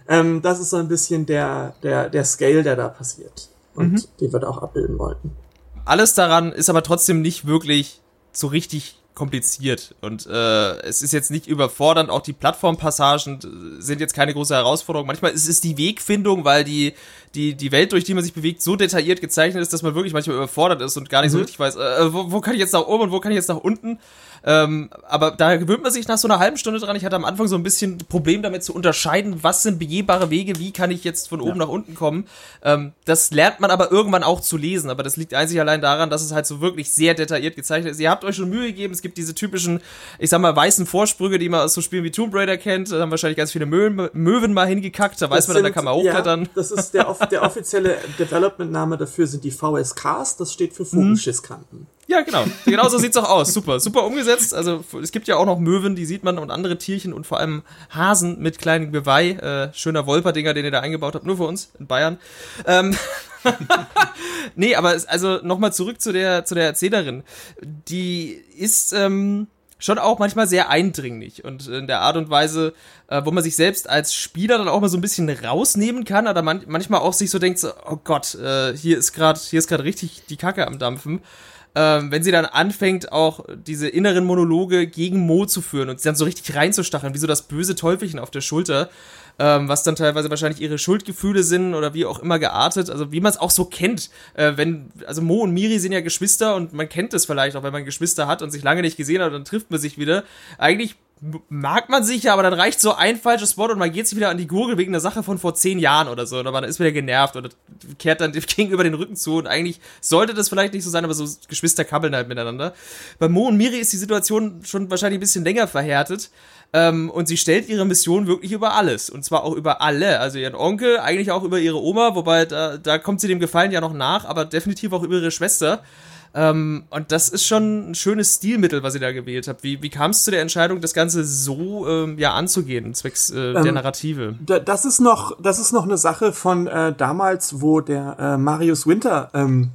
ähm, das ist so ein bisschen der, der, der Scale, der da passiert. Und mhm. den wir da auch abbilden wollten. Alles daran ist aber trotzdem nicht wirklich so richtig kompliziert und äh, es ist jetzt nicht überfordernd. Auch die Plattformpassagen sind jetzt keine große Herausforderung. Manchmal ist es die Wegfindung, weil die die die Welt, durch die man sich bewegt, so detailliert gezeichnet ist, dass man wirklich manchmal überfordert ist und gar nicht mhm. so richtig weiß, äh, wo, wo kann ich jetzt nach oben und wo kann ich jetzt nach unten. Ähm, aber da gewöhnt man sich nach so einer halben Stunde dran. Ich hatte am Anfang so ein bisschen Problem damit zu unterscheiden, was sind begehbare Wege, wie kann ich jetzt von oben ja. nach unten kommen. Ähm, das lernt man aber irgendwann auch zu lesen. Aber das liegt einzig allein daran, dass es halt so wirklich sehr detailliert gezeichnet ist. Ihr habt euch schon Mühe gegeben. Es gibt diese typischen, ich sag mal, weißen Vorsprünge, die man aus so Spielen wie Tomb Raider kennt. Da haben wahrscheinlich ganz viele Möwen, Möwen mal hingekackt. Da weiß das man dann, da kann man hochklettern. Ja, das ist der, der offizielle Development-Name dafür sind die VSKs. Das steht für Vogelschisskanten. Mhm. Ja, genau. Genau so sieht's auch aus. Super, super umgesetzt. Also es gibt ja auch noch Möwen, die sieht man und andere Tierchen und vor allem Hasen mit kleinen Geweih. Äh, schöner Wolperdinger, den ihr da eingebaut habt, nur für uns in Bayern. Ähm nee, aber also nochmal zurück zu der zu der Erzählerin. Die ist ähm, schon auch manchmal sehr eindringlich und in der Art und Weise, äh, wo man sich selbst als Spieler dann auch mal so ein bisschen rausnehmen kann, oder man, manchmal auch sich so denkt, so, oh Gott, äh, hier ist gerade hier ist gerade richtig die Kacke am dampfen ähm, wenn sie dann anfängt, auch diese inneren Monologe gegen Mo zu führen und sie dann so richtig reinzustacheln, wie so das böse Teufelchen auf der Schulter, ähm, was dann teilweise wahrscheinlich ihre Schuldgefühle sind oder wie auch immer geartet, also wie man es auch so kennt. Äh, wenn, also Mo und Miri sind ja Geschwister und man kennt es vielleicht auch, wenn man Geschwister hat und sich lange nicht gesehen hat, dann trifft man sich wieder. Eigentlich mag man sich ja, aber dann reicht so ein falsches Wort und man geht sich wieder an die Gurgel wegen einer Sache von vor zehn Jahren oder so. Oder man ist wieder genervt oder kehrt dann gegenüber den Rücken zu. Und eigentlich sollte das vielleicht nicht so sein, aber so Geschwister kabbeln halt miteinander. Bei Mo und Miri ist die Situation schon wahrscheinlich ein bisschen länger verhärtet. Ähm, und sie stellt ihre Mission wirklich über alles. Und zwar auch über alle. Also ihren Onkel, eigentlich auch über ihre Oma, wobei da, da kommt sie dem Gefallen ja noch nach, aber definitiv auch über ihre Schwester. Ähm, und das ist schon ein schönes Stilmittel, was ihr da gewählt habt. Wie, wie kam es zu der Entscheidung, das Ganze so ähm, ja anzugehen, zwecks äh, der ähm, Narrative? Das ist noch, das ist noch eine Sache von äh, damals, wo der äh, Marius Winter ähm,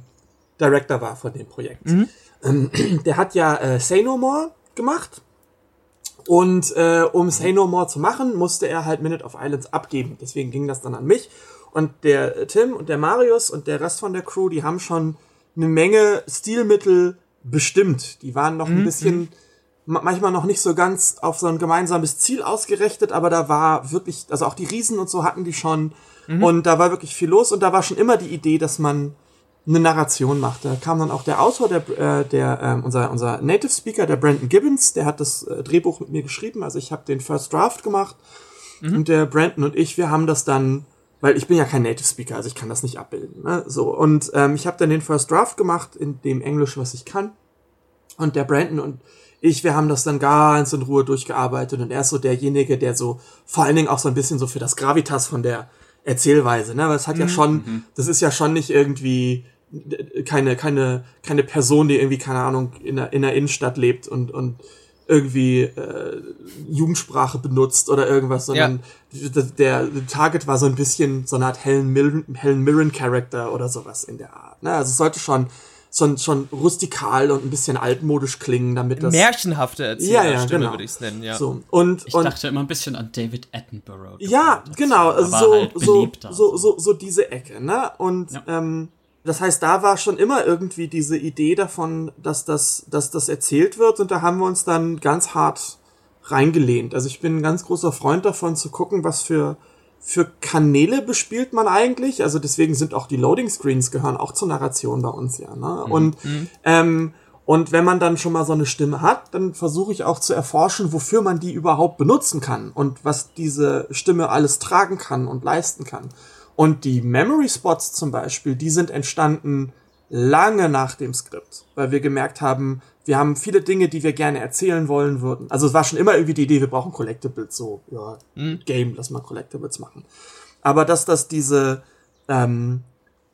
Director war von dem Projekt. Mhm. Ähm, der hat ja äh, Say No More gemacht. Und äh, um Say No More zu machen, musste er halt Minute of Islands abgeben. Deswegen ging das dann an mich. Und der Tim und der Marius und der Rest von der Crew, die haben schon eine Menge Stilmittel bestimmt. Die waren noch ein mhm. bisschen, manchmal noch nicht so ganz auf so ein gemeinsames Ziel ausgerichtet, aber da war wirklich, also auch die Riesen und so hatten die schon. Mhm. Und da war wirklich viel los und da war schon immer die Idee, dass man eine Narration macht. Da kam dann auch der Autor, der, äh, der ähm, unser, unser Native Speaker, der Brandon Gibbons, der hat das äh, Drehbuch mit mir geschrieben. Also ich habe den First Draft gemacht mhm. und der Brandon und ich, wir haben das dann, weil ich bin ja kein Native Speaker, also ich kann das nicht abbilden. Ne? So und ähm, ich habe dann den First Draft gemacht in dem Englisch, was ich kann. Und der Brandon und ich, wir haben das dann ganz in Ruhe durchgearbeitet und er ist so derjenige, der so vor allen Dingen auch so ein bisschen so für das Gravitas von der Erzählweise, ne? Weil es hat mhm. ja schon, mhm. das ist ja schon nicht irgendwie keine, keine, keine Person, die irgendwie, keine Ahnung, in der, in der Innenstadt lebt und, und irgendwie äh, Jugendsprache benutzt oder irgendwas, sondern ja. Der, der Target war so ein bisschen so eine Art Helen Mirren, Helen Mirren Character oder sowas in der Art. Ne? Also es sollte schon schon, schon rustikal und ein bisschen altmodisch klingen, damit das. Märchenhafte Erzählerstimme, ja, ja, genau. würde ich es nennen, ja. So, und, ich und, dachte immer ein bisschen an David Attenborough. Ja, genau, so, halt so, so, so, so diese Ecke, ne? Und ja. ähm, das heißt, da war schon immer irgendwie diese Idee davon, dass das, dass das erzählt wird und da haben wir uns dann ganz hart reingelehnt. Also ich bin ein ganz großer Freund davon zu gucken, was für, für Kanäle bespielt man eigentlich. Also deswegen sind auch die Loading Screens gehören auch zur Narration bei uns ja. Ne? Mhm. Und, mhm. ähm, und wenn man dann schon mal so eine Stimme hat, dann versuche ich auch zu erforschen, wofür man die überhaupt benutzen kann und was diese Stimme alles tragen kann und leisten kann. Und die Memory Spots zum Beispiel, die sind entstanden lange nach dem Skript, weil wir gemerkt haben, wir haben viele Dinge, die wir gerne erzählen wollen würden. Also es war schon immer irgendwie die Idee, wir brauchen Collectibles, so, ja, mhm. Game, lass mal Collectibles machen. Aber dass das diese, ähm,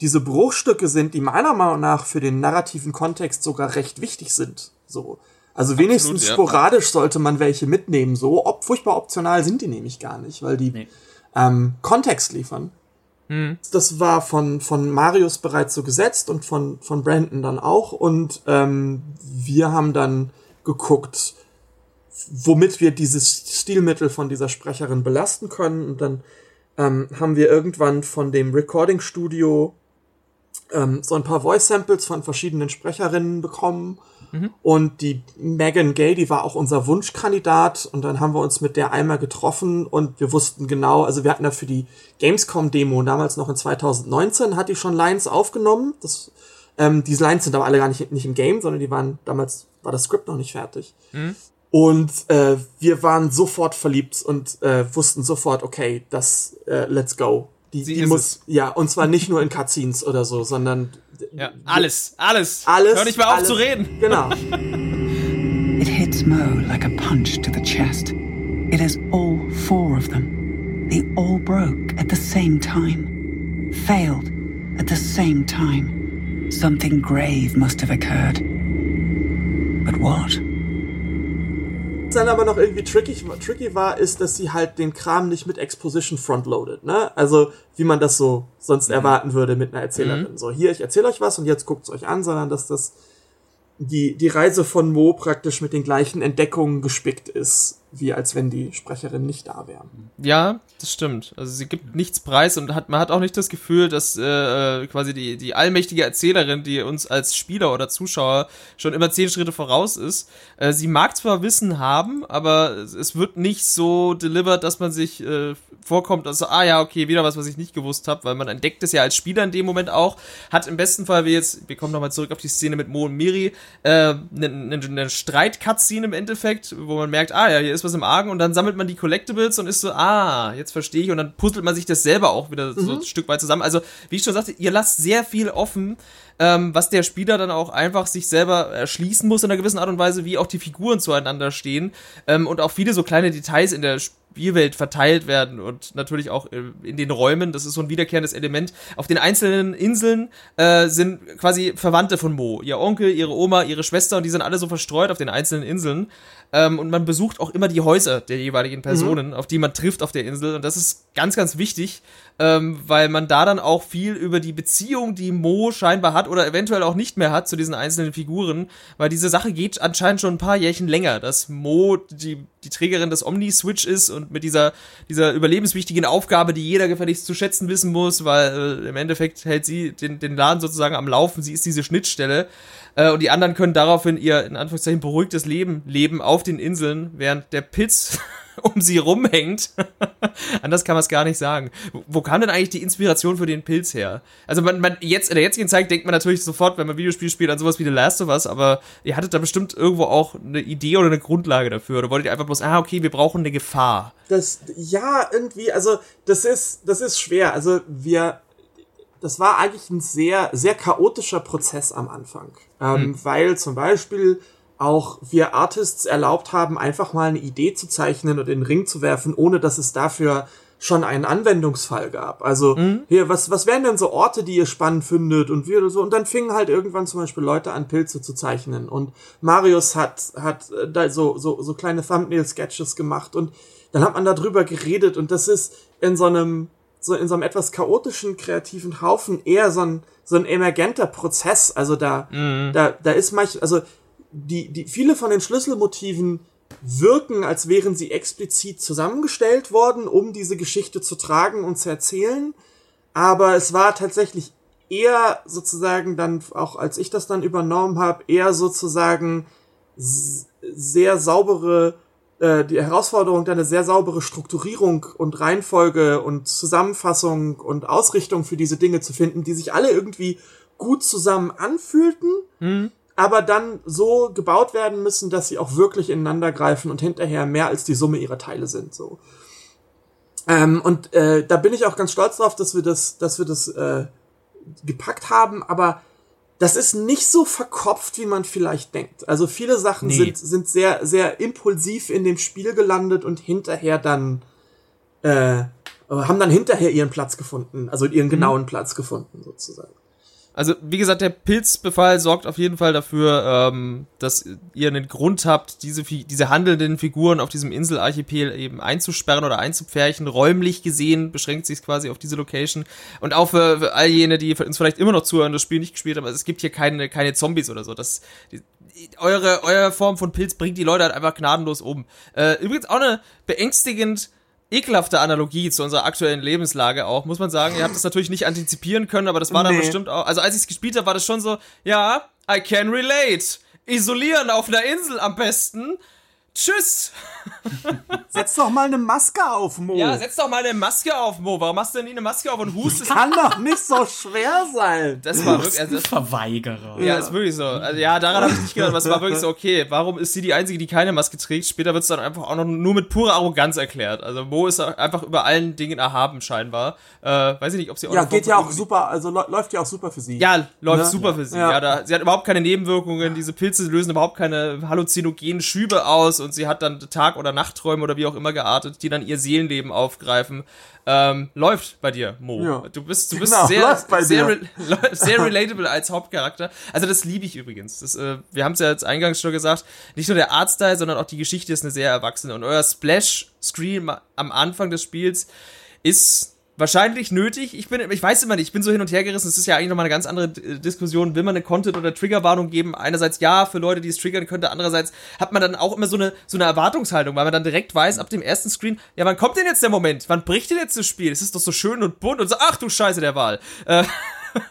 diese Bruchstücke sind, die meiner Meinung nach für den narrativen Kontext sogar recht wichtig sind, so. Also wenigstens Absolut, ja. sporadisch sollte man welche mitnehmen, so. Ob, furchtbar optional sind die nämlich gar nicht, weil die nee. ähm, Kontext liefern. Mhm. Das war von, von Marius bereits so gesetzt und von, von Brandon dann auch. Und ähm, wir haben dann geguckt, womit wir dieses Stilmittel von dieser Sprecherin belasten können. Und dann ähm, haben wir irgendwann von dem Recording Studio ähm, so ein paar Voice Samples von verschiedenen Sprecherinnen bekommen Mhm. Und die Megan Gay, die war auch unser Wunschkandidat. Und dann haben wir uns mit der einmal getroffen und wir wussten genau, also wir hatten da für die Gamescom-Demo damals noch in 2019, hat die schon Lines aufgenommen. Das, ähm, diese Lines sind aber alle gar nicht, nicht im Game, sondern die waren damals, war das Skript noch nicht fertig. Mhm. Und äh, wir waren sofort verliebt und äh, wussten sofort, okay, das äh, let's go. Die, die muss, es. ja, und zwar nicht nur in Cutscenes oder so, sondern ja, alles, alles. Alles. Hör nicht mehr auf alles, zu reden. Genau. It hits Mo like a punch to the chest. It is all four of them. They all broke at the same time. Failed at the same time. Something grave must have occurred. But what? Dann aber noch irgendwie tricky, tricky war, ist, dass sie halt den Kram nicht mit Exposition frontloadet, ne? Also, wie man das so sonst mhm. erwarten würde mit einer Erzählerin. Mhm. So, hier, ich erzähle euch was und jetzt guckt's euch an, sondern dass das die, die Reise von Mo praktisch mit den gleichen Entdeckungen gespickt ist, wie als wenn die Sprecherin nicht da wäre. Ja, das stimmt. Also sie gibt nichts preis und hat, man hat auch nicht das Gefühl, dass äh, äh, quasi die, die allmächtige Erzählerin, die uns als Spieler oder Zuschauer schon immer zehn Schritte voraus ist, äh, sie mag zwar Wissen haben, aber es wird nicht so delivered, dass man sich äh, vorkommt, also, ah ja, okay, wieder was, was ich nicht gewusst habe, weil man entdeckt es ja als Spieler in dem Moment auch, hat im besten Fall, wie jetzt, wir kommen nochmal zurück auf die Szene mit Mo und Miri, äh, eine, eine, eine Streit-Cutscene im Endeffekt, wo man merkt, ah ja, hier ist was im Argen und dann sammelt man die Collectibles und ist so, ah, jetzt verstehe ich und dann puzzelt man sich das selber auch wieder mhm. so ein Stück weit zusammen. Also, wie ich schon sagte, ihr lasst sehr viel offen, ähm, was der Spieler dann auch einfach sich selber erschließen muss in einer gewissen Art und Weise, wie auch die Figuren zueinander stehen ähm, und auch viele so kleine Details in der Spielwelt verteilt werden und natürlich auch äh, in den Räumen. Das ist so ein wiederkehrendes Element. Auf den einzelnen Inseln äh, sind quasi Verwandte von Mo. Ihr Onkel, ihre Oma, ihre Schwester und die sind alle so verstreut auf den einzelnen Inseln. Ähm, und man besucht auch immer die Häuser der jeweiligen Personen, mhm. auf die man trifft auf der Insel. Und das ist ganz, ganz wichtig, ähm, weil man da dann auch viel über die Beziehung, die Mo scheinbar hat oder eventuell auch nicht mehr hat zu diesen einzelnen Figuren, weil diese Sache geht anscheinend schon ein paar Jährchen länger, dass Mo die, die Trägerin des Omni-Switch ist und mit dieser, dieser überlebenswichtigen Aufgabe, die jeder gefälligst zu schätzen wissen muss, weil äh, im Endeffekt hält sie den, den Laden sozusagen am Laufen, sie ist diese Schnittstelle. Äh, und die anderen können daraufhin ihr, in Anführungszeichen, beruhigtes Leben leben auf den Inseln, während der Pitz um sie rumhängt. Anders kann man es gar nicht sagen. Wo kam denn eigentlich die Inspiration für den Pilz her? Also man, man jetzt in der jetzigen Zeit denkt man natürlich sofort, wenn man Videospiel spielt, an sowas wie The Last of Us, aber ihr hattet da bestimmt irgendwo auch eine Idee oder eine Grundlage dafür oder wolltet ihr einfach bloß, ah okay, wir brauchen eine Gefahr? Das ja irgendwie, also das ist das ist schwer. Also wir das war eigentlich ein sehr sehr chaotischer Prozess am Anfang, ähm, hm. weil zum Beispiel auch wir Artists erlaubt haben, einfach mal eine Idee zu zeichnen und in den Ring zu werfen, ohne dass es dafür schon einen Anwendungsfall gab. Also mhm. hier, was, was wären denn so Orte, die ihr spannend findet und wir so und dann fingen halt irgendwann zum Beispiel Leute an, Pilze zu zeichnen und Marius hat hat äh, da so so so kleine Thumbnail-Sketches gemacht und dann hat man darüber geredet und das ist in so einem so in so einem etwas chaotischen kreativen Haufen eher so ein so ein emergenter Prozess. Also da mhm. da da ist manch also die, die, viele von den Schlüsselmotiven wirken, als wären sie explizit zusammengestellt worden, um diese Geschichte zu tragen und zu erzählen. Aber es war tatsächlich eher sozusagen dann, auch als ich das dann übernommen habe, eher sozusagen sehr saubere, äh, die Herausforderung, eine sehr saubere Strukturierung und Reihenfolge und Zusammenfassung und Ausrichtung für diese Dinge zu finden, die sich alle irgendwie gut zusammen anfühlten. Mhm aber dann so gebaut werden müssen, dass sie auch wirklich ineinander greifen und hinterher mehr als die Summe ihrer Teile sind. So. Ähm, und äh, da bin ich auch ganz stolz drauf, dass wir das, dass wir das äh, gepackt haben, aber das ist nicht so verkopft, wie man vielleicht denkt. Also viele Sachen nee. sind, sind sehr, sehr impulsiv in dem Spiel gelandet und hinterher dann äh, haben dann hinterher ihren Platz gefunden, also ihren mhm. genauen mhm. Platz gefunden, sozusagen. Also, wie gesagt, der Pilzbefall sorgt auf jeden Fall dafür, ähm, dass ihr einen Grund habt, diese, diese handelnden Figuren auf diesem Inselarchipel eben einzusperren oder einzupferchen. Räumlich gesehen beschränkt sich quasi auf diese Location. Und auch für, für all jene, die uns vielleicht immer noch zuhören, das Spiel nicht gespielt haben, also es gibt hier keine, keine Zombies oder so. Das, die, eure, eure Form von Pilz bringt die Leute halt einfach gnadenlos um. Äh, übrigens auch eine beängstigend ekelhafte Analogie zu unserer aktuellen Lebenslage auch, muss man sagen. Ihr habt das natürlich nicht antizipieren können, aber das war dann nee. bestimmt auch. Also als ich es gespielt habe, war das schon so, ja, I can relate. Isolieren auf einer Insel am besten. Tschüss. Setz doch mal eine Maske auf, Mo. Ja, setz doch mal eine Maske auf, Mo. Warum machst du denn nie eine Maske auf und hustest? Kann doch nicht so schwer sein. Das war wirklich. Also, Verweigerer. Ja, ist wirklich so. Also, ja, daran habe ich nicht gedacht, aber es war wirklich so, okay, warum ist sie die Einzige, die keine Maske trägt? Später wird es dann einfach auch noch nur mit purer Arroganz erklärt. Also Mo ist einfach über allen Dingen erhaben, scheinbar. Äh, weiß ich nicht, ob sie auch Ja, geht ja auch super, also läuft ja auch super für sie. Ja, läuft ne? super für sie. Ja. ja, da, sie hat überhaupt keine Nebenwirkungen. Diese Pilze lösen überhaupt keine halluzinogenen Schübe aus und sie hat dann Tag- oder Nachtträume oder wie auch immer geartet, die dann ihr Seelenleben aufgreifen. Ähm, läuft bei dir, Mo. Ja. Du bist, du bist genau, sehr, sehr, re sehr relatable als Hauptcharakter. Also das liebe ich übrigens. Das, äh, wir haben es ja jetzt eingangs schon gesagt, nicht nur der Artstyle, sondern auch die Geschichte ist eine sehr erwachsene. Und euer Splash-Screen am Anfang des Spiels ist wahrscheinlich nötig. Ich bin, ich weiß immer nicht, ich bin so hin und her gerissen. Es ist ja eigentlich nochmal eine ganz andere Diskussion. Will man eine Content- oder Triggerwarnung geben? Einerseits ja, für Leute, die es triggern könnte. Andererseits hat man dann auch immer so eine, so eine Erwartungshaltung, weil man dann direkt weiß, ab dem ersten Screen, ja, wann kommt denn jetzt der Moment? Wann bricht denn jetzt das Spiel? Es ist doch so schön und bunt und so, ach du Scheiße der Wahl. Äh,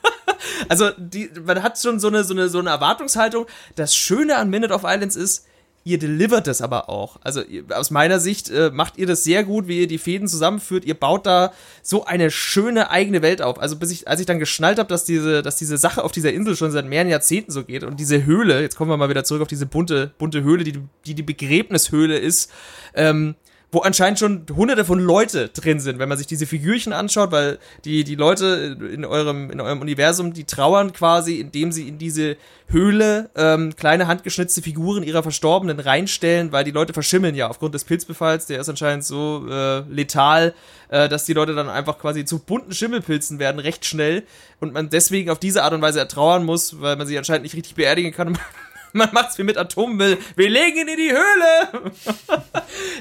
also, die, man hat schon so eine, so eine, so eine Erwartungshaltung. Das Schöne an Minute of Islands ist, ihr delivert das aber auch. Also aus meiner Sicht äh, macht ihr das sehr gut, wie ihr die Fäden zusammenführt. Ihr baut da so eine schöne eigene Welt auf. Also bis ich, als ich dann geschnallt habe, dass diese, dass diese Sache auf dieser Insel schon seit mehreren Jahrzehnten so geht und diese Höhle, jetzt kommen wir mal wieder zurück auf diese bunte, bunte Höhle, die die, die Begräbnishöhle ist, ähm, wo anscheinend schon hunderte von Leute drin sind, wenn man sich diese Figürchen anschaut, weil die, die Leute in eurem, in eurem Universum, die trauern quasi, indem sie in diese Höhle ähm, kleine handgeschnitzte Figuren ihrer Verstorbenen reinstellen, weil die Leute verschimmeln ja aufgrund des Pilzbefalls, der ist anscheinend so äh, letal, äh, dass die Leute dann einfach quasi zu bunten Schimmelpilzen werden, recht schnell, und man deswegen auf diese Art und Weise ertrauern muss, weil man sie anscheinend nicht richtig beerdigen kann man macht's wie mit Atommüll. Wir legen ihn in die Höhle.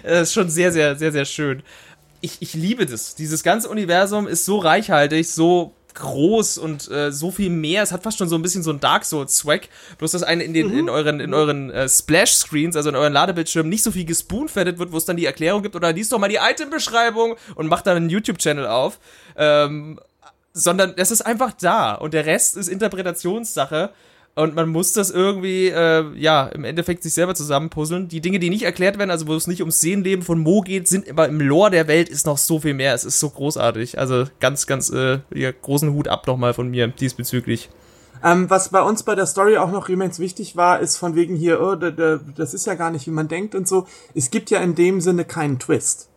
das ist schon sehr, sehr, sehr, sehr schön. Ich, ich liebe das. Dieses ganze Universum ist so reichhaltig, so groß und äh, so viel mehr. Es hat fast schon so ein bisschen so ein Dark Souls Swag. Bloß dass eine in den mhm. in euren in euren äh, Splash Screens, also in euren Ladebildschirmen nicht so viel gespoonfettet wird, wo es dann die Erklärung gibt oder liest doch mal die Item Beschreibung und macht dann einen YouTube Channel auf. Ähm, sondern es ist einfach da und der Rest ist Interpretationssache und man muss das irgendwie, äh, ja, im Endeffekt sich selber zusammenpuzzeln. Die Dinge, die nicht erklärt werden, also wo es nicht ums Seelenleben von Mo geht, sind aber im Lore der Welt ist noch so viel mehr. Es ist so großartig. Also ganz, ganz, äh, ja, großen Hut ab nochmal von mir diesbezüglich. Ähm, was bei uns bei der Story auch noch immens wichtig war, ist von wegen hier, oh, das ist ja gar nicht, wie man denkt und so. Es gibt ja in dem Sinne keinen Twist.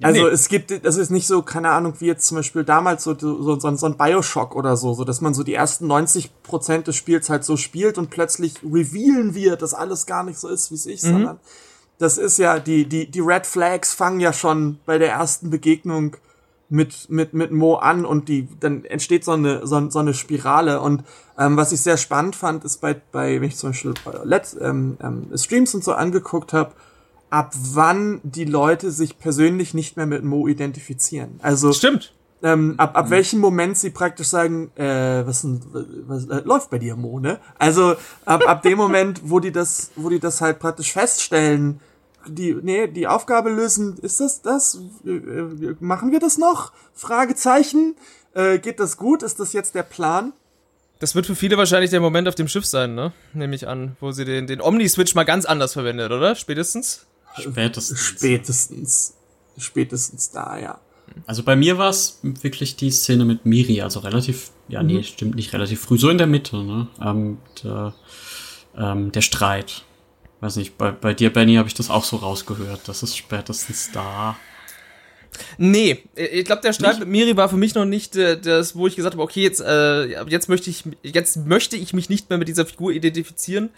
Also nee. es gibt, das ist nicht so, keine Ahnung, wie jetzt zum Beispiel damals so, so, so, so ein Bioshock oder so, so dass man so die ersten 90 Prozent des Spiels halt so spielt und plötzlich revealen wir, dass alles gar nicht so ist, wie es ist, mhm. sondern das ist ja, die, die, die Red Flags fangen ja schon bei der ersten Begegnung mit, mit, mit Mo an und die, dann entsteht so eine, so, so eine Spirale. Und ähm, was ich sehr spannend fand, ist bei, bei wenn ich zum Beispiel Let's, ähm, ähm, Streams und so angeguckt habe, ab wann die Leute sich persönlich nicht mehr mit Mo identifizieren. Also stimmt. Ähm, ab, ab mhm. welchem Moment sie praktisch sagen, äh, was, denn, was äh, läuft bei dir, Mo, ne? Also ab, ab dem Moment, wo die das, wo die das halt praktisch feststellen, die, nee, die Aufgabe lösen, ist das das? Äh, machen wir das noch? Fragezeichen. Äh, geht das gut? Ist das jetzt der Plan? Das wird für viele wahrscheinlich der Moment auf dem Schiff sein, ne? Nehme ich an, wo sie den, den Omni-Switch mal ganz anders verwendet, oder? Spätestens? Spätestens. Spätestens. Spätestens da, ja. Also bei mir war es wirklich die Szene mit Miri, also relativ, ja, nee, mhm. stimmt nicht relativ früh, so in der Mitte, ne? Ähm, der, ähm, der Streit. Weiß nicht, bei, bei dir, Benny, habe ich das auch so rausgehört. Das ist spätestens da. Nee, ich glaube, der Streit nicht? mit Miri war für mich noch nicht äh, das, wo ich gesagt habe, okay, jetzt, äh, jetzt möchte ich, jetzt möchte ich mich nicht mehr mit dieser Figur identifizieren.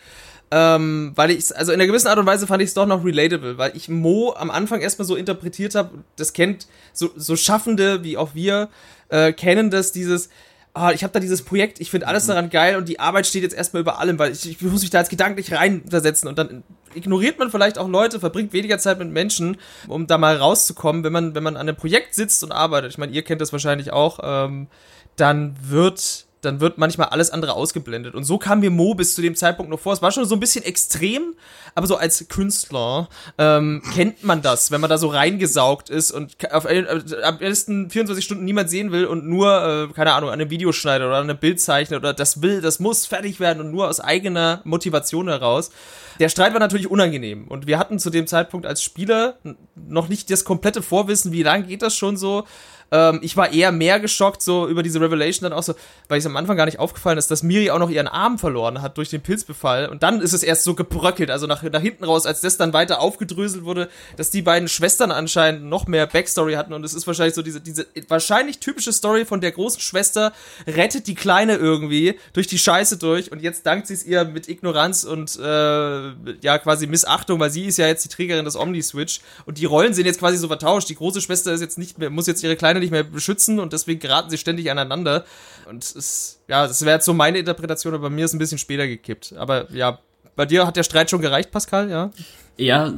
Ähm, weil ich, also in einer gewissen Art und Weise fand ich es doch noch relatable, weil ich Mo am Anfang erstmal so interpretiert habe, das kennt so, so Schaffende wie auch wir, äh, kennen das, dieses, ah, ich habe da dieses Projekt, ich finde alles mhm. daran geil und die Arbeit steht jetzt erstmal über allem, weil ich, ich muss mich da jetzt gedanklich reinversetzen und dann ignoriert man vielleicht auch Leute, verbringt weniger Zeit mit Menschen, um da mal rauszukommen, wenn man, wenn man an einem Projekt sitzt und arbeitet. Ich meine, ihr kennt das wahrscheinlich auch, ähm, dann wird dann wird manchmal alles andere ausgeblendet. Und so kam mir Mo bis zu dem Zeitpunkt noch vor. Es war schon so ein bisschen extrem, aber so als Künstler ähm, kennt man das, wenn man da so reingesaugt ist und auf, äh, am besten 24 Stunden niemand sehen will und nur, äh, keine Ahnung, an einem Videoschneider oder an einem Bild zeichnet oder das will, das muss fertig werden und nur aus eigener Motivation heraus. Der Streit war natürlich unangenehm und wir hatten zu dem Zeitpunkt als Spieler noch nicht das komplette Vorwissen, wie lange geht das schon so. Ähm, ich war eher mehr geschockt so über diese Revelation dann auch so, weil es am Anfang gar nicht aufgefallen ist, dass Miri auch noch ihren Arm verloren hat durch den Pilzbefall. Und dann ist es erst so gebröckelt, also nach, nach hinten raus, als das dann weiter aufgedröselt wurde, dass die beiden Schwestern anscheinend noch mehr Backstory hatten. Und es ist wahrscheinlich so diese, diese wahrscheinlich typische Story von der großen Schwester, rettet die Kleine irgendwie durch die Scheiße durch und jetzt dankt sie es ihr mit Ignoranz und äh, ja quasi Missachtung, weil sie ist ja jetzt die Trägerin des Omni-Switch und die Rollen sind jetzt quasi so vertauscht. Die große Schwester ist jetzt nicht mehr, muss jetzt ihre Kleine nicht mehr beschützen und deswegen geraten sie ständig aneinander. Und es, ja, das wäre jetzt so meine Interpretation, aber bei mir ist ein bisschen später gekippt. Aber ja, bei dir hat der Streit schon gereicht, Pascal, ja? Ja,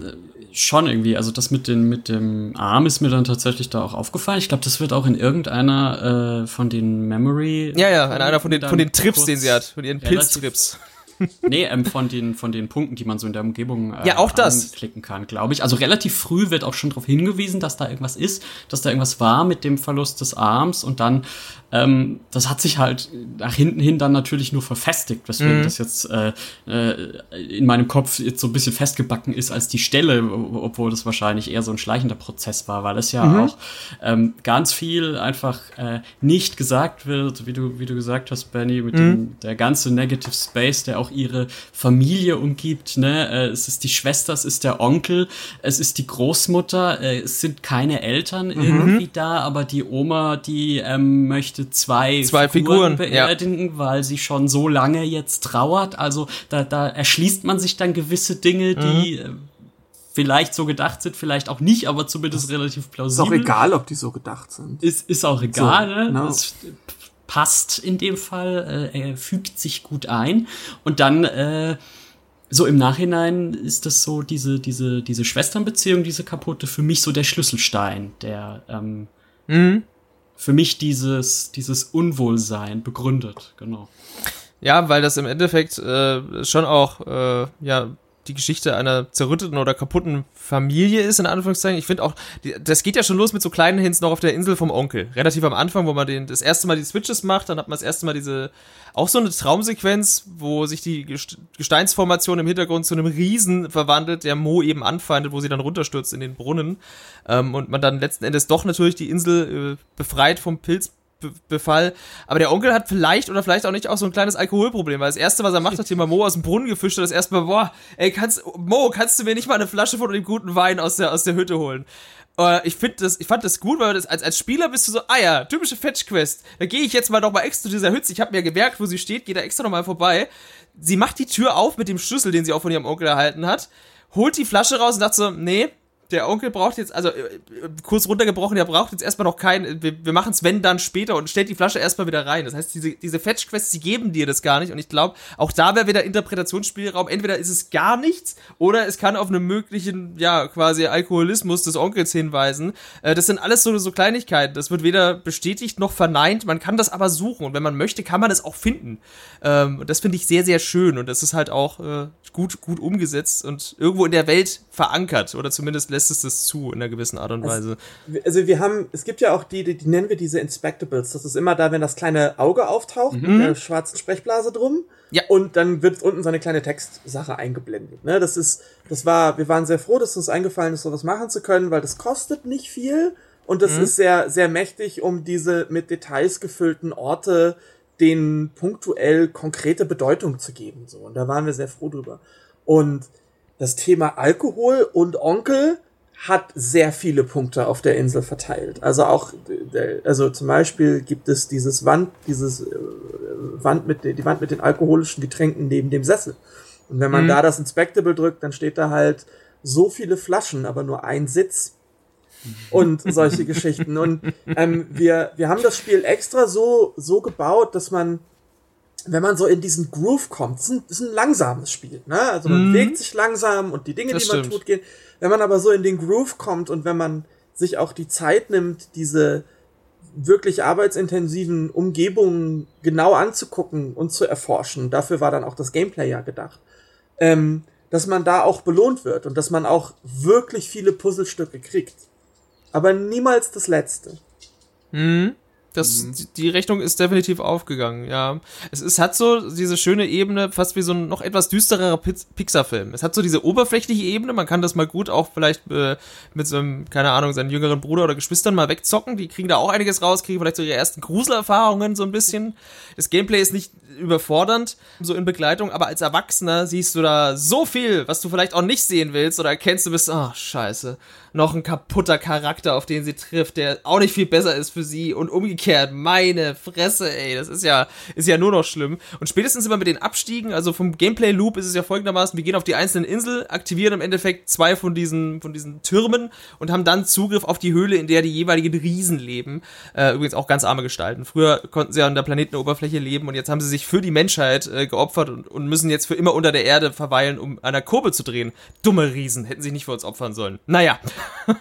schon irgendwie. Also das mit, den, mit dem Arm ist mir dann tatsächlich da auch aufgefallen. Ich glaube, das wird auch in irgendeiner äh, von den Memory. Ja, ja, in einer von den, von den Trips, den sie hat, von ihren Pilztrips nee, ähm, von, den, von den Punkten, die man so in der Umgebung äh, ja, auch das. klicken kann, glaube ich. Also relativ früh wird auch schon darauf hingewiesen, dass da irgendwas ist, dass da irgendwas war mit dem Verlust des Arms und dann ähm, das hat sich halt nach hinten hin dann natürlich nur verfestigt, weswegen mhm. das jetzt äh, äh, in meinem Kopf jetzt so ein bisschen festgebacken ist als die Stelle, obwohl das wahrscheinlich eher so ein schleichender Prozess war, weil es ja mhm. auch ähm, ganz viel einfach äh, nicht gesagt wird, wie du, wie du gesagt hast, Benny, mit mhm. dem, der ganze Negative Space, der auch ihre Familie umgibt. Ne? Äh, es ist die Schwester, es ist der Onkel, es ist die Großmutter, äh, es sind keine Eltern mhm. irgendwie da, aber die Oma, die ähm, möchte zwei, zwei Figuren, Figuren beerdigen, ja. weil sie schon so lange jetzt trauert. Also da, da erschließt man sich dann gewisse Dinge, die mhm. Äh, vielleicht so gedacht sind, vielleicht auch nicht, aber zumindest relativ plausibel. Ist auch egal, ob die so gedacht sind. Ist, ist auch egal, so, ne? No. Es passt in dem Fall, äh, er fügt sich gut ein. Und dann, äh, so im Nachhinein ist das so, diese, diese, diese Schwesternbeziehung, diese kaputte, für mich so der Schlüsselstein, der ähm, mhm. für mich dieses, dieses Unwohlsein begründet, genau. Ja, weil das im Endeffekt äh, schon auch äh, ja die Geschichte einer zerrütteten oder kaputten Familie ist, in Anführungszeichen. Ich finde auch, das geht ja schon los mit so kleinen Hints noch auf der Insel vom Onkel. Relativ am Anfang, wo man den, das erste Mal die Switches macht, dann hat man das erste Mal diese, auch so eine Traumsequenz, wo sich die Gesteinsformation im Hintergrund zu einem Riesen verwandelt, der Mo eben anfeindet, wo sie dann runterstürzt in den Brunnen. Ähm, und man dann letzten Endes doch natürlich die Insel äh, befreit vom Pilz Befall. Aber der Onkel hat vielleicht oder vielleicht auch nicht auch so ein kleines Alkoholproblem, weil das erste, was er macht, hat hier mal Mo aus dem Brunnen gefischt und das erste Mal, boah, ey, kannst, Mo, kannst du mir nicht mal eine Flasche von dem guten Wein aus der, aus der Hütte holen? Uh, ich finde das, ich fand das gut, weil das, als, als Spieler bist du so, ah ja, typische Fetch-Quest. Da gehe ich jetzt mal noch mal extra zu dieser Hütze. Ich habe mir gemerkt, wo sie steht, gehe da extra noch mal vorbei. Sie macht die Tür auf mit dem Schlüssel, den sie auch von ihrem Onkel erhalten hat, holt die Flasche raus und sagt so, nee, der Onkel braucht jetzt, also äh, kurz runtergebrochen, der braucht jetzt erstmal noch kein, wir, wir machen es wenn dann später und stellt die Flasche erstmal wieder rein. Das heißt, diese, diese Fetch-Quests, die geben dir das gar nicht und ich glaube, auch da wäre wieder Interpretationsspielraum. Entweder ist es gar nichts oder es kann auf einen möglichen, ja, quasi Alkoholismus des Onkels hinweisen. Äh, das sind alles so, so Kleinigkeiten. Das wird weder bestätigt noch verneint. Man kann das aber suchen und wenn man möchte, kann man es auch finden. Ähm, das finde ich sehr, sehr schön und das ist halt auch äh, gut, gut umgesetzt und irgendwo in der Welt verankert oder zumindest lässt es das zu in einer gewissen Art und Weise. Also, also wir haben, es gibt ja auch die, die, die, nennen wir diese Inspectables. Das ist immer da, wenn das kleine Auge auftaucht mhm. mit der schwarzen Sprechblase drum. Ja. Und dann wird unten so eine kleine Textsache eingeblendet. Ne, das ist, das war, wir waren sehr froh, dass uns eingefallen ist, sowas machen zu können, weil das kostet nicht viel und das mhm. ist sehr, sehr mächtig, um diese mit Details gefüllten Orte denen punktuell konkrete Bedeutung zu geben. So. Und da waren wir sehr froh drüber. Und das Thema Alkohol und Onkel hat sehr viele Punkte auf der Insel verteilt. Also auch, also zum Beispiel gibt es dieses Wand, dieses äh, Wand mit, die Wand mit den alkoholischen Getränken neben dem Sessel. Und wenn man mhm. da das Inspectable drückt, dann steht da halt so viele Flaschen, aber nur ein Sitz und solche Geschichten. Und ähm, wir, wir haben das Spiel extra so, so gebaut, dass man, wenn man so in diesen Groove kommt, ist ein, ist ein langsames Spiel. Ne? Also man mhm. bewegt sich langsam und die Dinge, das die man stimmt. tut, gehen. Wenn man aber so in den Groove kommt und wenn man sich auch die Zeit nimmt, diese wirklich arbeitsintensiven Umgebungen genau anzugucken und zu erforschen, dafür war dann auch das Gameplay ja gedacht, ähm, dass man da auch belohnt wird und dass man auch wirklich viele Puzzlestücke kriegt aber niemals das letzte. Mhm. Das, mhm. die Rechnung ist definitiv aufgegangen, ja. Es, es hat so diese schöne Ebene, fast wie so ein noch etwas düstererer Pixar-Film. Es hat so diese oberflächliche Ebene, man kann das mal gut auch vielleicht äh, mit so einem, keine Ahnung, seinen jüngeren Bruder oder Geschwistern mal wegzocken. Die kriegen da auch einiges raus, kriegen vielleicht so ihre ersten Gruselerfahrungen so ein bisschen. Das Gameplay ist nicht überfordernd, so in Begleitung, aber als Erwachsener siehst du da so viel, was du vielleicht auch nicht sehen willst oder erkennst, du bist, ach, scheiße noch ein kaputter Charakter, auf den sie trifft, der auch nicht viel besser ist für sie und umgekehrt, meine Fresse, ey, das ist ja, ist ja nur noch schlimm. Und spätestens immer mit den Abstiegen, also vom Gameplay-Loop ist es ja folgendermaßen, wir gehen auf die einzelnen Insel, aktivieren im Endeffekt zwei von diesen, von diesen Türmen und haben dann Zugriff auf die Höhle, in der die jeweiligen Riesen leben. Äh, übrigens auch ganz arme Gestalten. Früher konnten sie ja an der Planetenoberfläche leben und jetzt haben sie sich für die Menschheit äh, geopfert und, und müssen jetzt für immer unter der Erde verweilen, um einer Kurbel zu drehen. Dumme Riesen, hätten sich nicht für uns opfern sollen. Naja.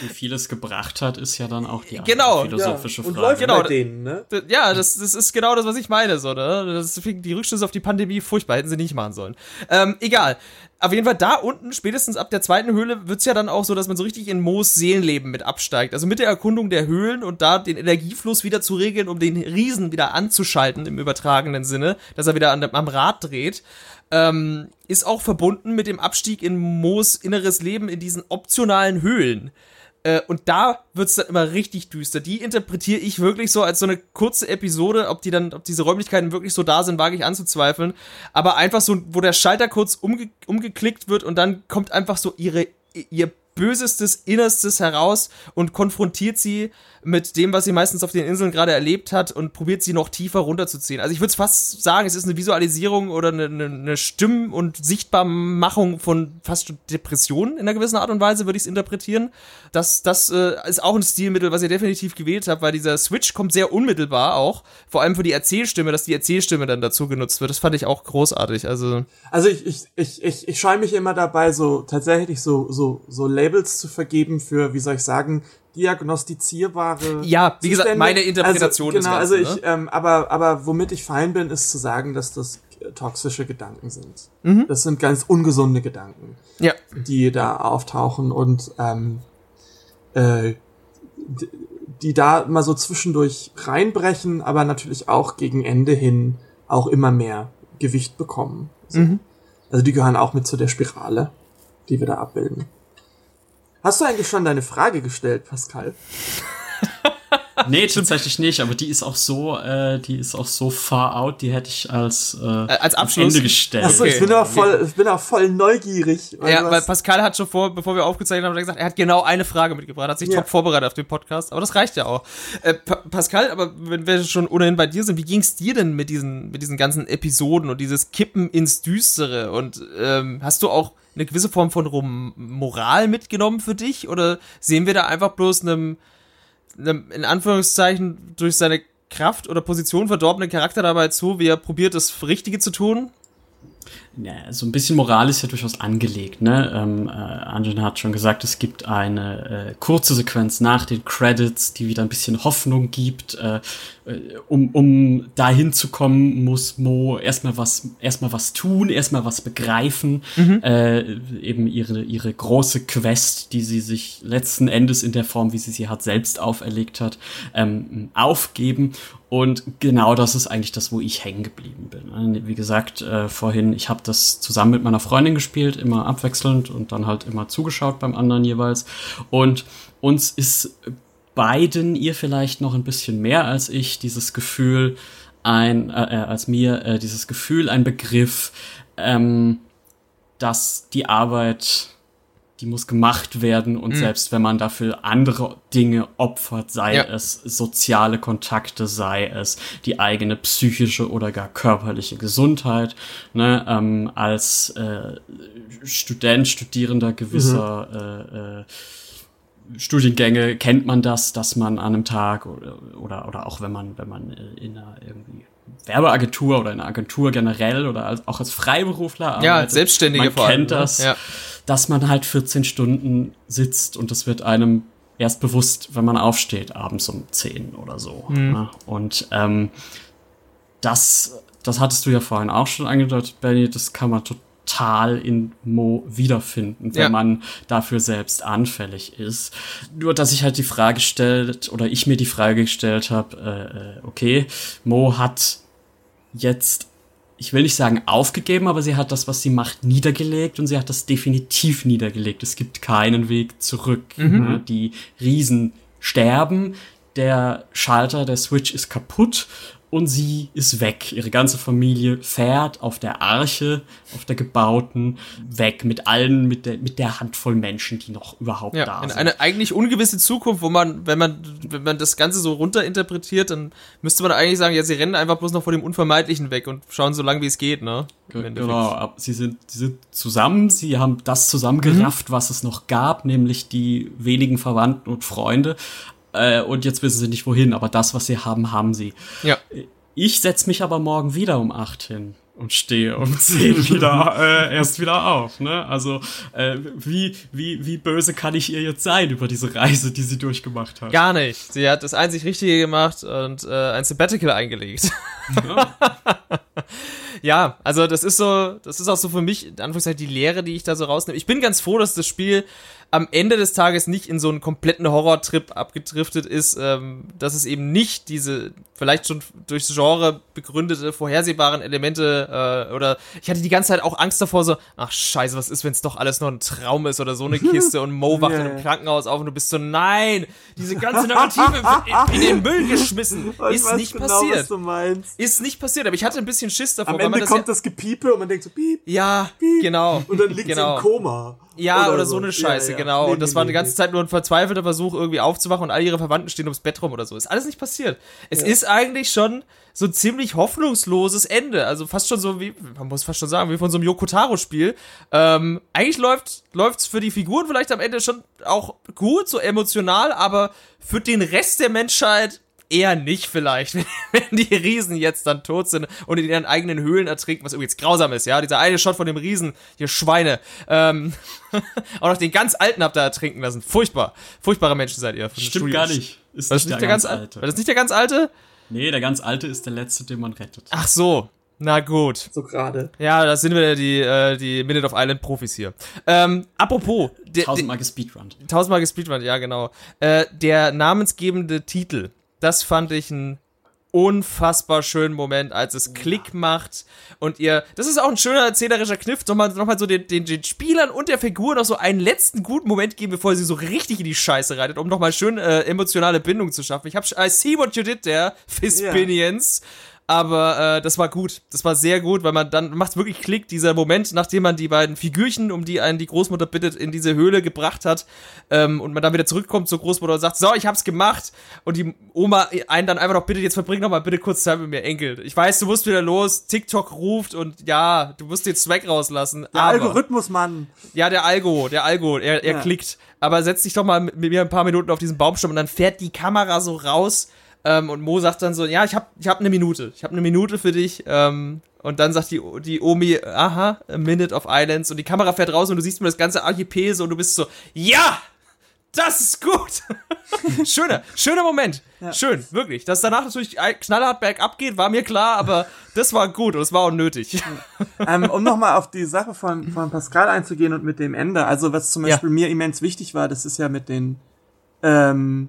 Wie viel es gebracht hat, ist ja dann auch die genau, philosophische ja. Und Frage. läuft genau, bei denen, ne? Ja, das, das ist genau das, was ich meine, so, ne? Das die Rückschlüsse auf die Pandemie furchtbar, hätten sie nicht machen sollen. Ähm, egal. Auf jeden Fall da unten, spätestens ab der zweiten Höhle, wird's ja dann auch so, dass man so richtig in Moos Seelenleben mit absteigt. Also mit der Erkundung der Höhlen und da den Energiefluss wieder zu regeln, um den Riesen wieder anzuschalten im übertragenen Sinne, dass er wieder an, am Rad dreht ähm, ist auch verbunden mit dem Abstieg in Moos inneres Leben in diesen optionalen Höhlen. Äh, und da wird's dann immer richtig düster. Die interpretiere ich wirklich so als so eine kurze Episode. Ob die dann, ob diese Räumlichkeiten wirklich so da sind, wage ich anzuzweifeln. Aber einfach so, wo der Schalter kurz umge umgeklickt wird und dann kommt einfach so ihre, ihr Bösestes, Innerstes heraus und konfrontiert sie mit dem, was sie meistens auf den Inseln gerade erlebt hat und probiert sie noch tiefer runterzuziehen. Also ich würde fast sagen, es ist eine Visualisierung oder eine, eine, eine Stimm- und Sichtbarmachung von fast Depressionen in einer gewissen Art und Weise, würde ich es interpretieren. Das, das äh, ist auch ein Stilmittel, was ihr definitiv gewählt habt, weil dieser Switch kommt sehr unmittelbar auch, vor allem für die Erzählstimme, dass die Erzählstimme dann dazu genutzt wird. Das fand ich auch großartig. Also, also ich, ich, ich, ich, ich scheue mich immer dabei, so tatsächlich so, so, so Labels zu vergeben für, wie soll ich sagen, diagnostizierbare. Ja, wie gesagt, meine Interpretation also, genau, Ganzen, also ich, ne? ähm, aber, aber womit ich fein bin, ist zu sagen, dass das toxische Gedanken sind. Mhm. Das sind ganz ungesunde Gedanken, ja. die da auftauchen und ähm, äh, die da mal so zwischendurch reinbrechen, aber natürlich auch gegen Ende hin auch immer mehr Gewicht bekommen. So. Mhm. Also die gehören auch mit zu der Spirale, die wir da abbilden. Hast du eigentlich schon deine Frage gestellt, Pascal? nee, tatsächlich nicht, aber die ist auch so, äh, die ist auch so far out, die hätte ich als, äh, äh als Abschluss Ende gestellt. Achso, ich bin auch voll, ich bin auch voll neugierig. Weil ja, weil Pascal hat schon vor, bevor wir aufgezeichnet haben, gesagt, er hat genau eine Frage mitgebracht, hat sich ja. top vorbereitet auf den Podcast, aber das reicht ja auch. Äh, pa Pascal, aber wenn wir schon ohnehin bei dir sind, wie ging's dir denn mit diesen, mit diesen ganzen Episoden und dieses Kippen ins Düstere und ähm, hast du auch eine gewisse Form von Rom Moral mitgenommen für dich oder sehen wir da einfach bloß einem einem, in Anführungszeichen, durch seine Kraft oder Position verdorbenen Charakter dabei zu, wie er probiert, das Richtige zu tun? Ja, so ein bisschen Moral ist ja durchaus angelegt. Ne? Ähm, äh, Anjan hat schon gesagt, es gibt eine äh, kurze Sequenz nach den Credits, die wieder ein bisschen Hoffnung gibt. Äh, äh um, um dahin zu kommen, muss Mo erstmal was, erstmal was tun, erstmal was begreifen. Mhm. Äh, eben ihre, ihre große Quest, die sie sich letzten Endes in der Form, wie sie sie hat, selbst auferlegt hat, ähm, aufgeben. Und genau das ist eigentlich das, wo ich hängen geblieben bin. Wie gesagt, äh, vorhin, ich habe das zusammen mit meiner Freundin gespielt, immer abwechselnd und dann halt immer zugeschaut beim anderen jeweils. Und uns ist beiden, ihr vielleicht noch ein bisschen mehr als ich, dieses Gefühl, ein, äh, äh als mir, äh, dieses Gefühl, ein Begriff, ähm, dass die Arbeit die muss gemacht werden und mhm. selbst wenn man dafür andere Dinge opfert, sei ja. es soziale Kontakte, sei es die eigene psychische oder gar körperliche Gesundheit, ne, ähm, als äh, Student, Studierender gewisser mhm. äh, äh, Studiengänge kennt man das, dass man an einem Tag oder, oder, oder auch wenn man, wenn man äh, in einer irgendwie Werbeagentur oder in einer Agentur generell oder als, auch als Freiberufler arbeitet. Ja, als Selbstständige man vor allem. kennt ne? das, ja. dass man halt 14 Stunden sitzt und das wird einem erst bewusst, wenn man aufsteht, abends um 10 oder so. Mhm. Ne? Und ähm, das, das hattest du ja vorhin auch schon angedeutet, Benny, das kann man total in Mo wiederfinden, wenn ja. man dafür selbst anfällig ist. Nur, dass ich halt die Frage stellt oder ich mir die Frage gestellt habe, äh, äh, okay, Mo hat jetzt, ich will nicht sagen aufgegeben, aber sie hat das, was sie macht, niedergelegt und sie hat das definitiv niedergelegt. Es gibt keinen Weg zurück. Mhm. Die Riesen sterben, der Schalter, der Switch ist kaputt und sie ist weg. Ihre ganze Familie fährt auf der Arche, auf der gebauten, weg mit allen, mit der, mit der Handvoll Menschen, die noch überhaupt ja, da in sind. Eine eigentlich ungewisse Zukunft, wo man, wenn man, wenn man das Ganze so runter-interpretiert, dann müsste man eigentlich sagen, ja, sie rennen einfach bloß noch vor dem Unvermeidlichen weg und schauen so lange, wie es geht, ne? Genau, sie sind, sie sind zusammen, sie haben das zusammengerafft, mhm. was es noch gab, nämlich die wenigen Verwandten und Freunde, äh, und jetzt wissen sie nicht wohin, aber das, was sie haben, haben sie. Ja. Ich setz mich aber morgen wieder um acht hin und stehe um zehn wieder äh, erst wieder auf. Ne? Also äh, wie, wie, wie böse kann ich ihr jetzt sein über diese Reise, die sie durchgemacht hat? Gar nicht. Sie hat das einzig Richtige gemacht und äh, ein Sabbatical eingelegt. Ja. ja, also das ist so, das ist auch so für mich, in Anführungszeichen, die Lehre, die ich da so rausnehme. Ich bin ganz froh, dass das Spiel am Ende des Tages nicht in so einen kompletten Horrortrip abgedriftet ist, ähm, dass es eben nicht diese vielleicht schon durchs Genre begründete, vorhersehbaren Elemente äh, oder ich hatte die ganze Zeit auch Angst davor, so, ach scheiße, was ist, wenn es doch alles nur ein Traum ist oder so eine Kiste und Mo wacht yeah. in einem Krankenhaus auf und du bist so, nein, diese ganze Narrative in, in, den Müll geschmissen. Ist nicht genau, passiert. Ist nicht passiert, aber ich hatte ein bisschen Schiss davor. Am Ende das kommt ja das Gepiepe und man denkt so, piep, Ja, piep, genau. Und dann liegt genau. im Koma. Ja, oder, oder so. eine Scheiße, ja, ja. genau. Nee, und das nee, war die ganze nee. Zeit nur ein verzweifelter Versuch, irgendwie aufzuwachen und all ihre Verwandten stehen ums Bett rum oder so. Ist alles nicht passiert. Es ist eigentlich schon so ein ziemlich hoffnungsloses Ende. Also fast schon so wie, man muss fast schon sagen, wie von so einem Yokotaro-Spiel. Ähm, eigentlich läuft läuft's für die Figuren vielleicht am Ende schon auch gut, so emotional, aber für den Rest der Menschheit eher nicht vielleicht, wenn die Riesen jetzt dann tot sind und in ihren eigenen Höhlen ertrinken, was übrigens grausam ist, ja. Dieser eine Shot von dem Riesen, hier Schweine. Ähm, auch noch den ganz Alten habt ihr ertrinken lassen. Furchtbar. Furchtbare Menschen seid ihr. Stimmt Studio. gar nicht. Ist nicht, nicht der, ganz, ganz Alte. War das nicht der ganz Alte? Nee, der ganz Alte ist der Letzte, den man rettet. Ach so. Na gut. So gerade. Ja, da sind wir die, äh, die Minute of Island Profis hier. Ähm, apropos. Tausendmal gespeedrunnt. Tausendmal gespeedrunnt, ja, genau. Äh, der namensgebende Titel das fand ich ein unfassbar schönen Moment, als es Klick macht und ihr, das ist auch ein schöner erzählerischer Kniff, nochmal, nochmal so den, den, den Spielern und der Figur noch so einen letzten guten Moment geben, bevor sie so richtig in die Scheiße reitet, um nochmal schön äh, emotionale Bindung zu schaffen. Ich hab, I see what you did there, Fispinions. Yeah. Aber äh, das war gut. Das war sehr gut, weil man dann macht wirklich Klick, dieser Moment, nachdem man die beiden Figürchen, um die einen die Großmutter bittet, in diese Höhle gebracht hat ähm, und man dann wieder zurückkommt zur Großmutter und sagt, so, ich hab's gemacht und die Oma einen dann einfach noch bittet, jetzt verbring noch mal bitte kurz Zeit mit mir, Enkel. Ich weiß, du musst wieder los, TikTok ruft und ja, du musst den Swag rauslassen. Der aber, Algorithmus, Mann. Ja, der Algo, der Algo, er, er ja. klickt. Aber setz dich doch mal mit mir ein paar Minuten auf diesen Baumstamm und dann fährt die Kamera so raus ähm, und Mo sagt dann so, ja, ich hab, ich hab eine Minute. Ich hab eine Minute für dich. Ähm, und dann sagt die, die Omi, aha, a minute of Islands. Und die Kamera fährt raus und du siehst mir das ganze Archipel so und du bist so, ja! Das ist gut! schöner, schöner Moment. Ja. Schön, wirklich. Dass danach natürlich knallhart bergab geht, war mir klar, aber das war gut und es war auch nötig. ähm, um nochmal auf die Sache von, von Pascal einzugehen und mit dem Ende. Also, was zum Beispiel ja. mir immens wichtig war, das ist ja mit den, ähm,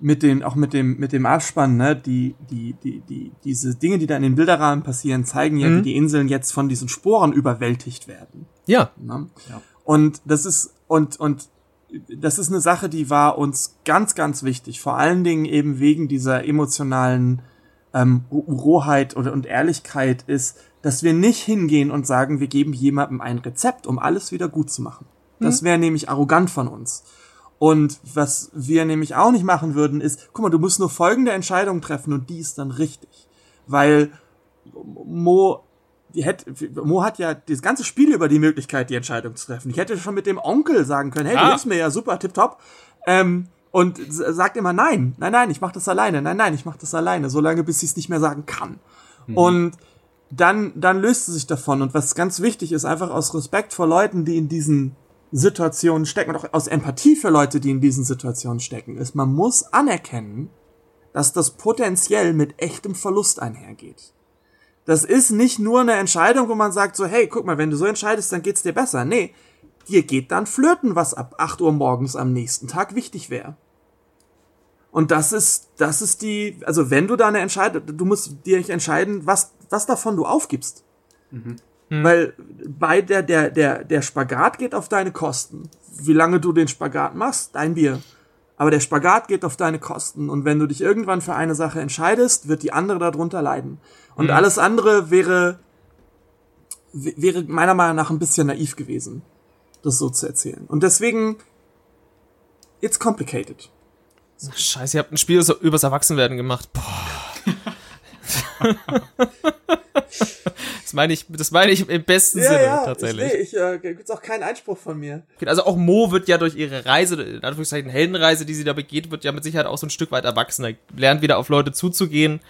mit dem, auch mit dem, mit dem Abspann, ne, die, die, die, die, diese Dinge, die da in den Bilderrahmen passieren, zeigen ja, mhm. wie die Inseln jetzt von diesen Sporen überwältigt werden. Ja. Ne? ja. Und das ist, und, und, das ist eine Sache, die war uns ganz, ganz wichtig. Vor allen Dingen eben wegen dieser emotionalen ähm, Rohheit und, und Ehrlichkeit ist, dass wir nicht hingehen und sagen, wir geben jemandem ein Rezept, um alles wieder gut zu machen. Das mhm. wäre nämlich arrogant von uns. Und was wir nämlich auch nicht machen würden, ist, guck mal, du musst nur folgende Entscheidung treffen und die ist dann richtig. Weil Mo, die hätte, Mo hat ja das ganze Spiel über die Möglichkeit, die Entscheidung zu treffen. Ich hätte schon mit dem Onkel sagen können, hey, ah. du hilfst mir ja super, tipptopp. Ähm, und sagt immer nein, nein, nein, ich mach das alleine, nein, nein, ich mach das alleine, solange bis sie es nicht mehr sagen kann. Mhm. Und dann, dann löst sie sich davon. Und was ganz wichtig ist, einfach aus Respekt vor Leuten, die in diesen Situationen stecken und auch aus Empathie für Leute, die in diesen Situationen stecken, ist, man muss anerkennen, dass das potenziell mit echtem Verlust einhergeht. Das ist nicht nur eine Entscheidung, wo man sagt so, hey, guck mal, wenn du so entscheidest, dann geht's dir besser. Nee, dir geht dann flirten, was ab 8 Uhr morgens am nächsten Tag wichtig wäre. Und das ist, das ist die, also wenn du da eine Entscheidung, du musst dir entscheiden, was, was davon du aufgibst. Mhm. Hm. Weil bei der, der, der, der Spagat geht auf deine Kosten. Wie lange du den Spagat machst, dein Bier. Aber der Spagat geht auf deine Kosten. Und wenn du dich irgendwann für eine Sache entscheidest, wird die andere darunter leiden. Und hm. alles andere wäre, wäre meiner Meinung nach ein bisschen naiv gewesen, das so zu erzählen. Und deswegen, it's complicated. Scheiße, ihr habt ein Spiel übers Erwachsenwerden gemacht. Boah. Das meine ich, das meine ich im besten ja, Sinne ja, tatsächlich. Ich, nee, ich äh, gibt's auch keinen Einspruch von mir. Also auch Mo wird ja durch ihre Reise, in Anführungszeichen Heldenreise, die sie da begeht, wird ja mit Sicherheit auch so ein Stück weit erwachsener. Lernt wieder auf Leute zuzugehen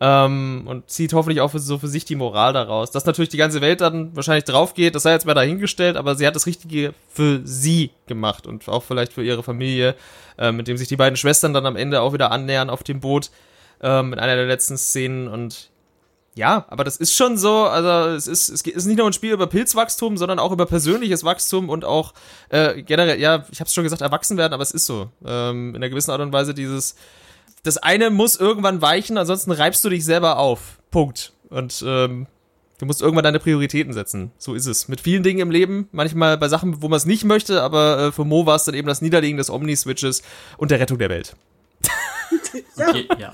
ähm, und zieht hoffentlich auch für, so für sich die Moral daraus. Dass natürlich die ganze Welt dann wahrscheinlich drauf geht, das sei jetzt mal dahingestellt, aber sie hat das Richtige für sie gemacht und auch vielleicht für ihre Familie, äh, mit dem sich die beiden Schwestern dann am Ende auch wieder annähern auf dem Boot ähm, in einer der letzten Szenen und Ja, aber das ist schon so, also es ist, es ist nicht nur ein Spiel über Pilzwachstum, sondern auch über persönliches Wachstum und auch äh, generell, ja, ich habe es schon gesagt, erwachsen werden, aber es ist so. Ähm, in einer gewissen Art und Weise dieses, das eine muss irgendwann weichen, ansonsten reibst du dich selber auf. Punkt. Und ähm, du musst irgendwann deine Prioritäten setzen. So ist es. Mit vielen Dingen im Leben, manchmal bei Sachen, wo man es nicht möchte, aber äh, für Mo war es dann eben das Niederlegen des Omni-Switches und der Rettung der Welt. ja. Je, ja.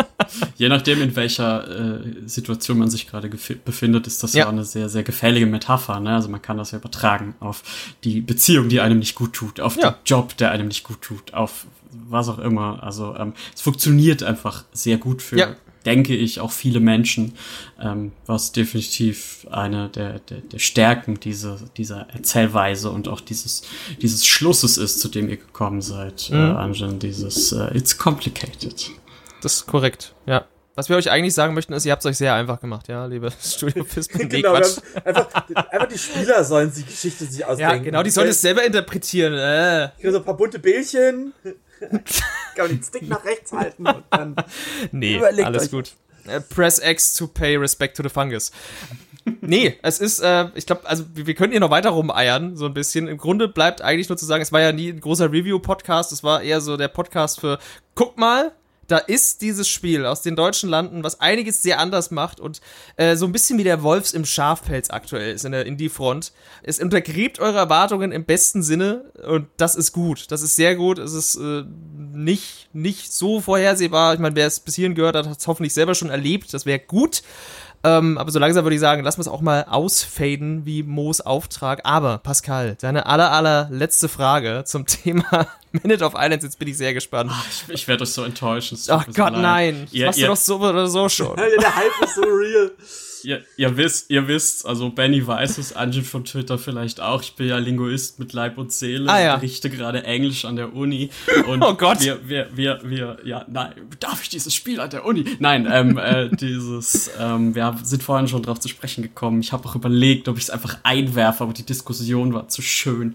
Je nachdem, in welcher äh, Situation man sich gerade befindet, ist das ja. ja. eine sehr, sehr gefällige Metapher. Ne? Also man kann das ja übertragen auf die Beziehung, die einem nicht gut tut, auf ja. den Job, der einem nicht gut tut, auf was auch immer. Also ähm, es funktioniert einfach sehr gut für. Denke ich, auch viele Menschen, ähm, was definitiv eine der, der, der Stärken dieser, dieser Erzählweise und auch dieses, dieses Schlusses ist, zu dem ihr gekommen seid, äh, mhm. äh, Anjan, dieses äh, It's complicated. Das ist korrekt, ja. Was wir euch eigentlich sagen möchten, ist, ihr habt es euch sehr einfach gemacht, ja, liebe Studio Fispen. genau, einfach, einfach die Spieler sollen die Geschichte sich ausdenken. Ja, genau, die sollen es selber interpretieren. Äh. Ich so ein paar bunte Bällchen. Kann man den Stick nach rechts halten und dann Nee, alles euch. gut. Uh, press X to pay respect to the fungus. nee, es ist, äh, ich glaube, also wir, wir können hier noch weiter rumeiern, so ein bisschen. Im Grunde bleibt eigentlich nur zu sagen, es war ja nie ein großer Review-Podcast, es war eher so der Podcast für, guck mal, da ist dieses Spiel aus den deutschen Landen, was einiges sehr anders macht und äh, so ein bisschen wie der Wolfs im Schafpelz aktuell ist in der Indie-Front. Es untergräbt eure Erwartungen im besten Sinne und das ist gut. Das ist sehr gut. Es ist äh, nicht, nicht so vorhersehbar. Ich meine, wer es bis hierhin gehört hat, hat es hoffentlich selber schon erlebt. Das wäre gut. Ähm, aber so langsam würde ich sagen, lassen wir es auch mal ausfaden wie Moos Auftrag. Aber Pascal, deine aller, aller letzte Frage zum Thema Minute of Islands, jetzt bin ich sehr gespannt. Ach, ich, ich werde euch so enttäuschen. Ach Gott, nein. Das ihr, machst ihr, du doch so oder so schon. Der Hype ist so real ihr, ihr wisst, ihr wisst, also Benny weiß es, Angie von Twitter vielleicht auch. Ich bin ja Linguist mit Leib und Seele, ah, ja. berichte gerade Englisch an der Uni. Und oh Gott. Wir, wir, wir, wir, ja, nein, darf ich dieses Spiel an der Uni? Nein, ähm, äh, dieses, ähm, wir sind vorhin schon drauf zu sprechen gekommen. Ich habe auch überlegt, ob ich es einfach einwerfe, aber die Diskussion war zu schön.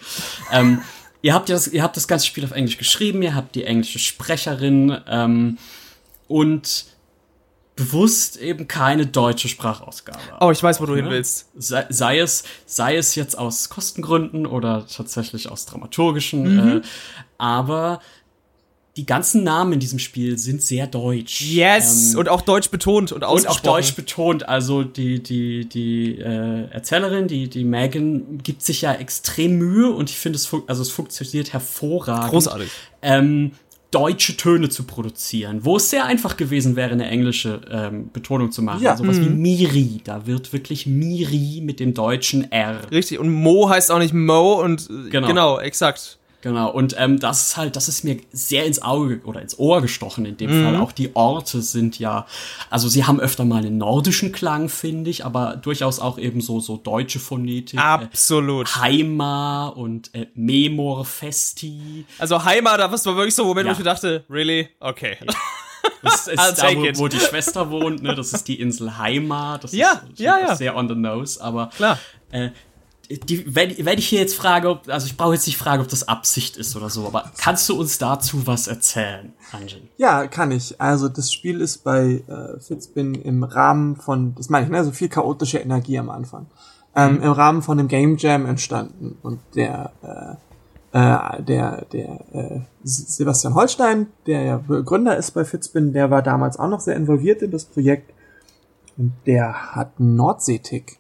Ähm, ihr habt ja das, ihr habt das ganze Spiel auf Englisch geschrieben, ihr habt die englische Sprecherin ähm, und bewusst eben keine deutsche Sprachausgabe. Oh, ich weiß, wo du hin willst. Sei, sei, es, sei es jetzt aus Kostengründen oder tatsächlich aus dramaturgischen, mhm. äh, aber die ganzen Namen in diesem Spiel sind sehr deutsch. Yes, ähm, und auch deutsch betont und ausgesprochen. Und auch deutsch betont. Also die, die, die äh, Erzählerin, die, die Megan, gibt sich ja extrem Mühe und ich finde es, also es funktioniert hervorragend. Großartig. Ähm, deutsche Töne zu produzieren, wo es sehr einfach gewesen wäre, eine englische ähm, Betonung zu machen. Ja. Sowas also mhm. wie Miri, da wird wirklich Miri mit dem deutschen R. Richtig, und Mo heißt auch nicht Mo und äh, genau, genau exakt. Genau, und ähm, das ist halt, das ist mir sehr ins Auge oder ins Ohr gestochen in dem mhm. Fall. Auch die Orte sind ja, also sie haben öfter mal einen nordischen Klang, finde ich, aber durchaus auch eben so, so deutsche Phonetik. Äh, Absolut. Äh, Heima und äh, Memor Festi. Also Heima, da war wirklich so Moment, ja. wo ich mir dachte, really? Okay. Ja. Das ist da, wo, wo, die Schwester wohnt, ne? Das ist die Insel Heima. Das ja, ist ja, ja. sehr on the nose, aber Klar. Äh, die, wenn, wenn ich hier jetzt frage, ob, also ich brauche jetzt nicht fragen, ob das Absicht ist oder so, aber kannst du uns dazu was erzählen, Anjin? Ja, kann ich. Also das Spiel ist bei äh, Fitzbin im Rahmen von, das meine ich, ne, so viel chaotische Energie am Anfang, ähm, mhm. im Rahmen von einem Game Jam entstanden und der äh, äh, der der äh, Sebastian Holstein, der ja Gründer ist bei Fitzbin, der war damals auch noch sehr involviert in das Projekt und der hat Nordseetick.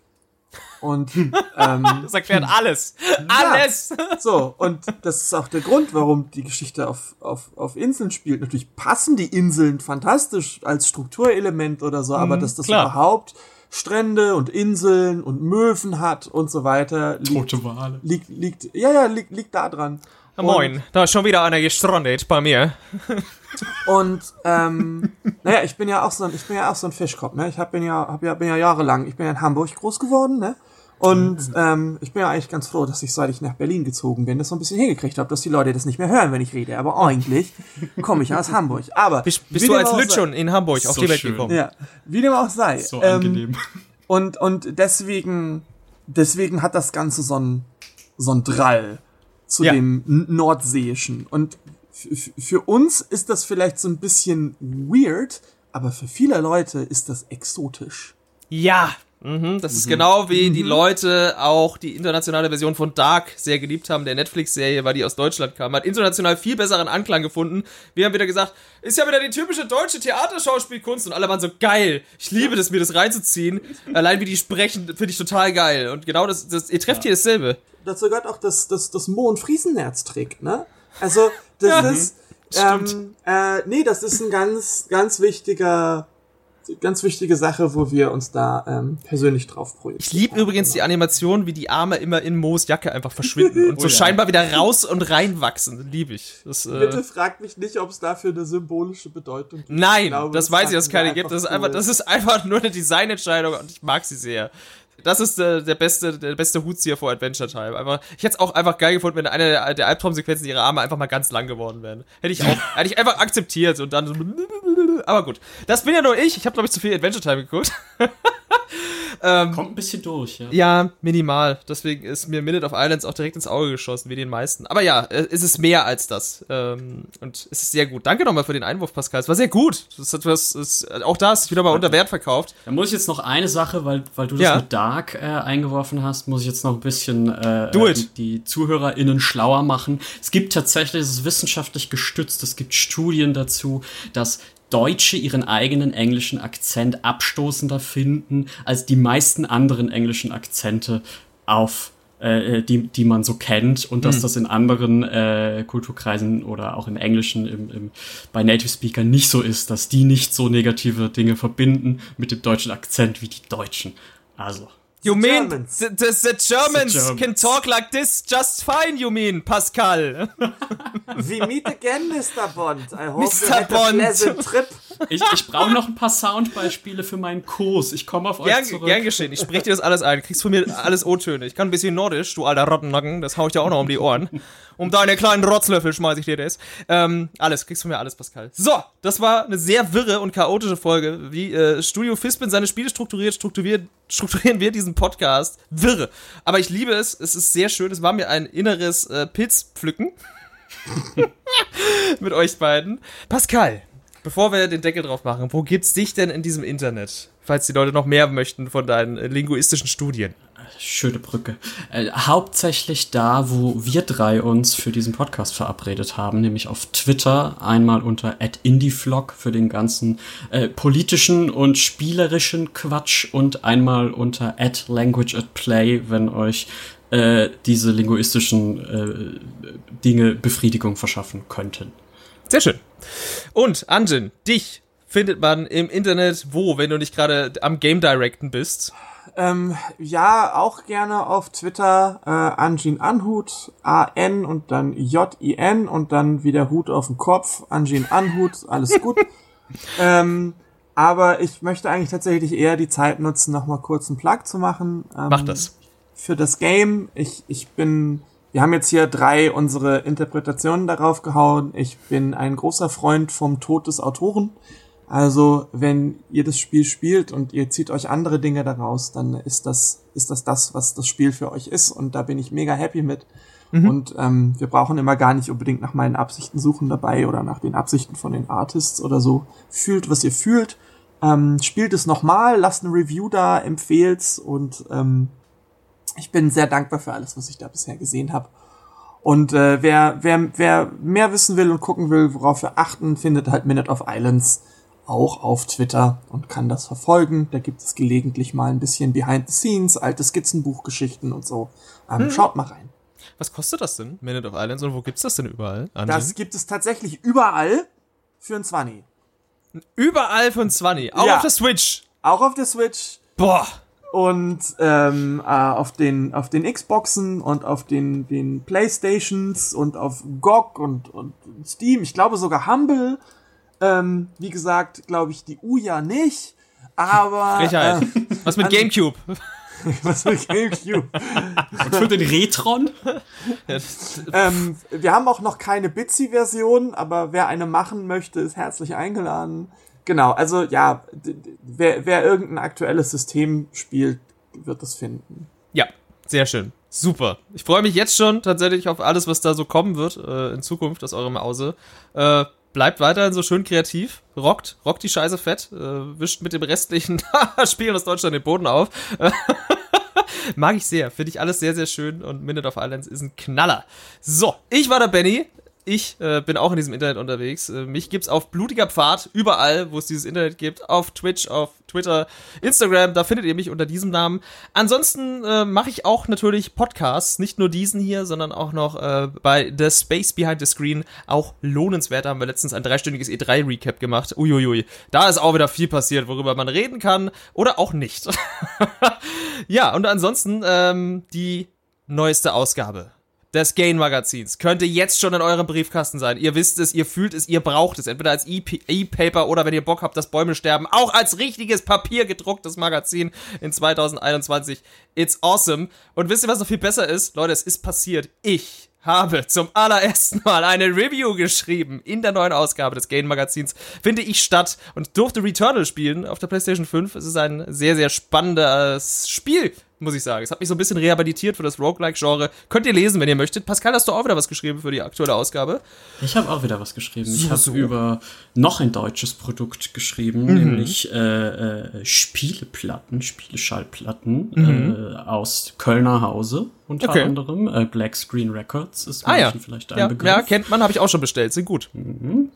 Und ähm, das erklärt alles. Alles! Ja, so, und das ist auch der Grund, warum die Geschichte auf, auf, auf Inseln spielt. Natürlich passen die Inseln fantastisch als Strukturelement oder so, aber mhm, dass das klar. überhaupt Strände und Inseln und Möwen hat und so weiter. Liegt, Tote Wale. Liegt, liegt, ja, ja, liegt, liegt da dran. Moin, da ist schon wieder einer gestrandet bei mir. Und ähm, naja, ich bin ja auch so ein, ich bin ja auch so ein Fischkopf, ne? Ich hab, bin ja, hab ja, bin ja jahrelang, ich bin ja in Hamburg groß geworden, ne? Und mhm. ähm, ich bin ja eigentlich ganz froh, dass ich, seit ich nach Berlin gezogen bin, das so ein bisschen hingekriegt habe, dass die Leute das nicht mehr hören, wenn ich rede. Aber eigentlich komme ich aus Hamburg. Aber bist, bist du als Lütschon in Hamburg so auf die Welt schön. gekommen? Ja, wie dem auch sei. So ähm, angenehm. Und und deswegen deswegen hat das Ganze so ein so ein Drall zu ja. dem Nordseeischen. Und für uns ist das vielleicht so ein bisschen weird, aber für viele Leute ist das exotisch. Ja, Mhm, das mhm. ist genau wie mhm. die Leute auch die internationale Version von Dark sehr geliebt haben, der Netflix-Serie, weil die aus Deutschland kam. Hat international viel besseren Anklang gefunden. Wir haben wieder gesagt, ist ja wieder die typische deutsche Theaterschauspielkunst und alle waren so geil. Ich liebe das, mir das reinzuziehen. Allein wie die sprechen, finde ich total geil. Und genau das, das ihr trefft ja. hier dasselbe. Dazu gehört auch das, das, das Mo- und Friesennerz-Trick, ne? Also, das ja. ist, ähm, äh, nee, das ist ein ganz, ganz wichtiger, ganz wichtige Sache, wo wir uns da ähm, persönlich drauf projizieren. Ich liebe übrigens die Animation, wie die Arme immer in Moos Jacke einfach verschwinden und so oh ja. scheinbar wieder raus und reinwachsen. Liebe ich. Das, äh Bitte fragt mich nicht, ob es dafür eine symbolische Bedeutung gibt. Nein, glaube, das weiß ich, dass es keine gibt. Das ist, einfach, das ist einfach nur eine Designentscheidung und ich mag sie sehr. Das ist der, der beste, der beste Hutzieher vor Adventure Time. Einfach, ich hätte es auch einfach geil gefunden, wenn eine der, der Albtraumsequenzen ihre Arme einfach mal ganz lang geworden wären. Hätte ich auch, hätte ich einfach akzeptiert und dann so, aber gut. Das bin ja nur ich. Ich habe, glaube ich, zu viel Adventure Time geguckt. ähm, Kommt ein bisschen durch, ja. Ja, minimal. Deswegen ist mir Minute of Islands auch direkt ins Auge geschossen, wie den meisten. Aber ja, äh, es ist mehr als das. Ähm, und es ist sehr gut. Danke nochmal für den Einwurf, Pascal. Es war sehr gut. Das hat was, ist, auch da ist wieder mal unter Wert verkauft. Da muss ich jetzt noch eine Sache, weil, weil du das ja. mit Dark äh, eingeworfen hast, muss ich jetzt noch ein bisschen äh, it. Die, die ZuhörerInnen schlauer machen. Es gibt tatsächlich, es ist wissenschaftlich gestützt, es gibt Studien dazu, dass Deutsche ihren eigenen englischen Akzent abstoßender finden als die meisten anderen englischen Akzente auf äh, die, die man so kennt und dass mhm. das in anderen äh, Kulturkreisen oder auch im Englischen im, im, bei Native Speaker nicht so ist, dass die nicht so negative Dinge verbinden mit dem deutschen Akzent wie die Deutschen. Also You mean Germans. The, the, the, Germans the, Germans can talk like this just fine, you mean, Pascal? We meet again, Mr. Bond. I hope Mr. you had Bond. a pleasant trip. Ich, ich brauche noch ein paar Soundbeispiele für meinen Kurs. Ich komme auf euch gern, zurück. Gern geschehen. Ich spreche dir das alles ein. Du kriegst von mir alles O-Töne. Ich kann ein bisschen Nordisch, du alter Rottennacken. Das hau ich dir auch noch um die Ohren. Um deine kleinen Rotzlöffel schmeiß ich dir das. Ähm, alles, kriegst von mir alles, Pascal. So, das war eine sehr wirre und chaotische Folge. Wie äh, Studio Fispin seine Spiele strukturiert, strukturiert, strukturieren wir diesen Podcast. Wirre. Aber ich liebe es. Es ist sehr schön. Es war mir ein inneres äh, Pilzpflücken. Mit euch beiden. Pascal, bevor wir den Deckel drauf machen, wo gibt's dich denn in diesem Internet? Falls die Leute noch mehr möchten von deinen äh, linguistischen Studien. Schöne Brücke. Äh, hauptsächlich da, wo wir drei uns für diesen Podcast verabredet haben, nämlich auf Twitter, einmal unter @indieflog für den ganzen äh, politischen und spielerischen Quatsch und einmal unter @languageatplay, wenn euch äh, diese linguistischen äh, Dinge Befriedigung verschaffen könnten. Sehr schön. Und Anjin, dich findet man im Internet wo, wenn du nicht gerade am Game Directen bist? Ähm, ja, auch gerne auf Twitter äh, Anjin Anhut, A-N und dann J-I-N und dann wieder Hut auf dem Kopf, Anjin Anhut, alles gut. ähm, aber ich möchte eigentlich tatsächlich eher die Zeit nutzen, nochmal kurz einen Plug zu machen. Ähm, Mach das. Für das Game. Ich, ich bin, wir haben jetzt hier drei unsere Interpretationen darauf gehauen. Ich bin ein großer Freund vom Tod des Autoren. Also, wenn ihr das Spiel spielt und ihr zieht euch andere Dinge daraus, dann ist das, ist das das, was das Spiel für euch ist. Und da bin ich mega happy mit. Mhm. Und ähm, wir brauchen immer gar nicht unbedingt nach meinen Absichten suchen dabei oder nach den Absichten von den Artists oder so. Fühlt, was ihr fühlt. Ähm, spielt es nochmal, lasst eine Review da, empfehlt's und ähm, ich bin sehr dankbar für alles, was ich da bisher gesehen habe. Und äh, wer, wer, wer mehr wissen will und gucken will, worauf wir achten, findet halt Minute of Islands auch auf Twitter und kann das verfolgen. Da gibt es gelegentlich mal ein bisschen Behind the Scenes, alte Skizzenbuchgeschichten und so. Ähm, hm. Schaut mal rein. Was kostet das denn, Minute of Islands, und wo gibt's das denn überall? Anjin? Das gibt es tatsächlich überall für ein 20. Überall für ein 20? Auch ja. auf der Switch? Auch auf der Switch. Boah. Und ähm, äh, auf den auf den Xboxen und auf den den Playstations und auf GOG und und Steam. Ich glaube sogar Humble ähm, wie gesagt, glaube ich, die Uja nicht. Aber. Frechheit. Äh, Was mit Gamecube? Was mit Gamecube? Und für den Retron? ähm, wir haben auch noch keine Bitsy-Version, aber wer eine machen möchte, ist herzlich eingeladen. Genau, also ja, wer, wer irgendein aktuelles System spielt, wird das finden. Ja, sehr schön. Super. Ich freue mich jetzt schon tatsächlich auf alles, was da so kommen wird äh, in Zukunft aus eurem Hause. Äh, bleibt weiterhin so schön kreativ, rockt, rockt die Scheiße fett, äh, wischt mit dem restlichen Spielen aus Deutschland den Boden auf. Mag ich sehr, finde ich alles sehr, sehr schön und Minute of Islands ist ein Knaller. So, ich war der Benny. Ich äh, bin auch in diesem Internet unterwegs. Äh, mich gibt's auf blutiger Pfad überall, wo es dieses Internet gibt. Auf Twitch, auf Twitter, Instagram. Da findet ihr mich unter diesem Namen. Ansonsten äh, mache ich auch natürlich Podcasts. Nicht nur diesen hier, sondern auch noch äh, bei The Space Behind the Screen. Auch lohnenswert. Da haben wir letztens ein dreistündiges E3-Recap gemacht. Uiuiui. Da ist auch wieder viel passiert, worüber man reden kann oder auch nicht. ja, und ansonsten ähm, die neueste Ausgabe des Gain-Magazins könnte jetzt schon in eurem Briefkasten sein. Ihr wisst es, ihr fühlt es, ihr braucht es. Entweder als E-Paper oder wenn ihr Bock habt, dass Bäume sterben, auch als richtiges Papier gedrucktes Magazin in 2021. It's awesome. Und wisst ihr, was noch viel besser ist? Leute, es ist passiert. Ich habe zum allerersten Mal eine Review geschrieben in der neuen Ausgabe des Gain Magazins. Finde ich statt und durfte Returnal spielen auf der PlayStation 5. Es ist ein sehr, sehr spannendes Spiel muss ich sagen. Es hat mich so ein bisschen rehabilitiert für das Roguelike-Genre. Könnt ihr lesen, wenn ihr möchtet. Pascal, hast du auch wieder was geschrieben für die aktuelle Ausgabe? Ich habe auch wieder was geschrieben. So, ich habe so. über noch ein deutsches Produkt geschrieben, mhm. nämlich äh, äh, Spieleplatten, Spieleschallplatten mhm. äh, aus Kölner Hause unter okay. anderem. Äh, Black Screen Records ist ah, ja. vielleicht ein ja, Begriff. Ja, kennt man, habe ich auch schon bestellt. Sind gut. Mhm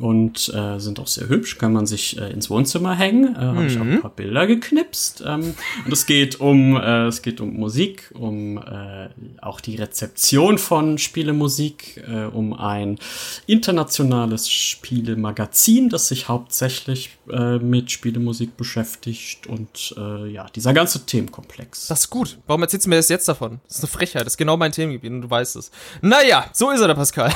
und äh, sind auch sehr hübsch, kann man sich äh, ins Wohnzimmer hängen. Äh, mhm. Habe ich auch ein paar Bilder geknipst. Ähm, und es geht um äh, es geht um Musik, um äh, auch die Rezeption von Spielemusik, äh, um ein internationales Spielemagazin, das sich hauptsächlich äh, mit Spielemusik beschäftigt und äh, ja dieser ganze Themenkomplex. Das ist gut. Warum erzählst du mir das jetzt davon? Das ist eine Frechheit. Das ist genau mein Themengebiet und du weißt es. Naja, so ist er, der Pascal.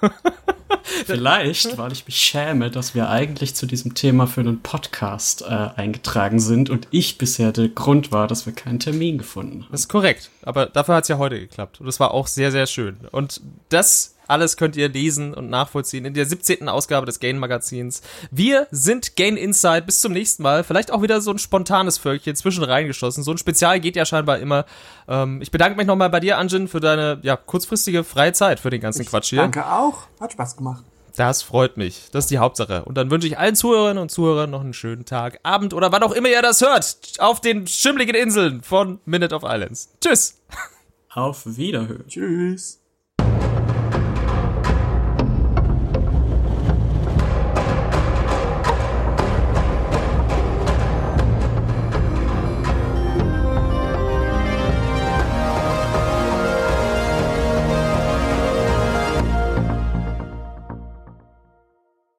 Vielleicht, weil ich mich schäme, dass wir eigentlich zu diesem Thema für einen Podcast äh, eingetragen sind und ich bisher der Grund war, dass wir keinen Termin gefunden haben. Das ist korrekt. Aber dafür hat es ja heute geklappt. Und es war auch sehr, sehr schön. Und das alles könnt ihr lesen und nachvollziehen in der 17. Ausgabe des Gain Magazins. Wir sind Gain Inside. Bis zum nächsten Mal. Vielleicht auch wieder so ein spontanes Völkchen zwischen reingeschossen. So ein Spezial geht ja scheinbar immer. Ähm, ich bedanke mich nochmal bei dir, Anjin, für deine ja, kurzfristige freie Zeit für den ganzen ich Quatsch hier. Danke auch. Hat Spaß gemacht. Das freut mich. Das ist die Hauptsache. Und dann wünsche ich allen Zuhörerinnen und Zuhörern noch einen schönen Tag, Abend oder wann auch immer ihr das hört. Auf den schimmligen Inseln von Minute of Islands. Tschüss. Auf Wiederhören. Tschüss.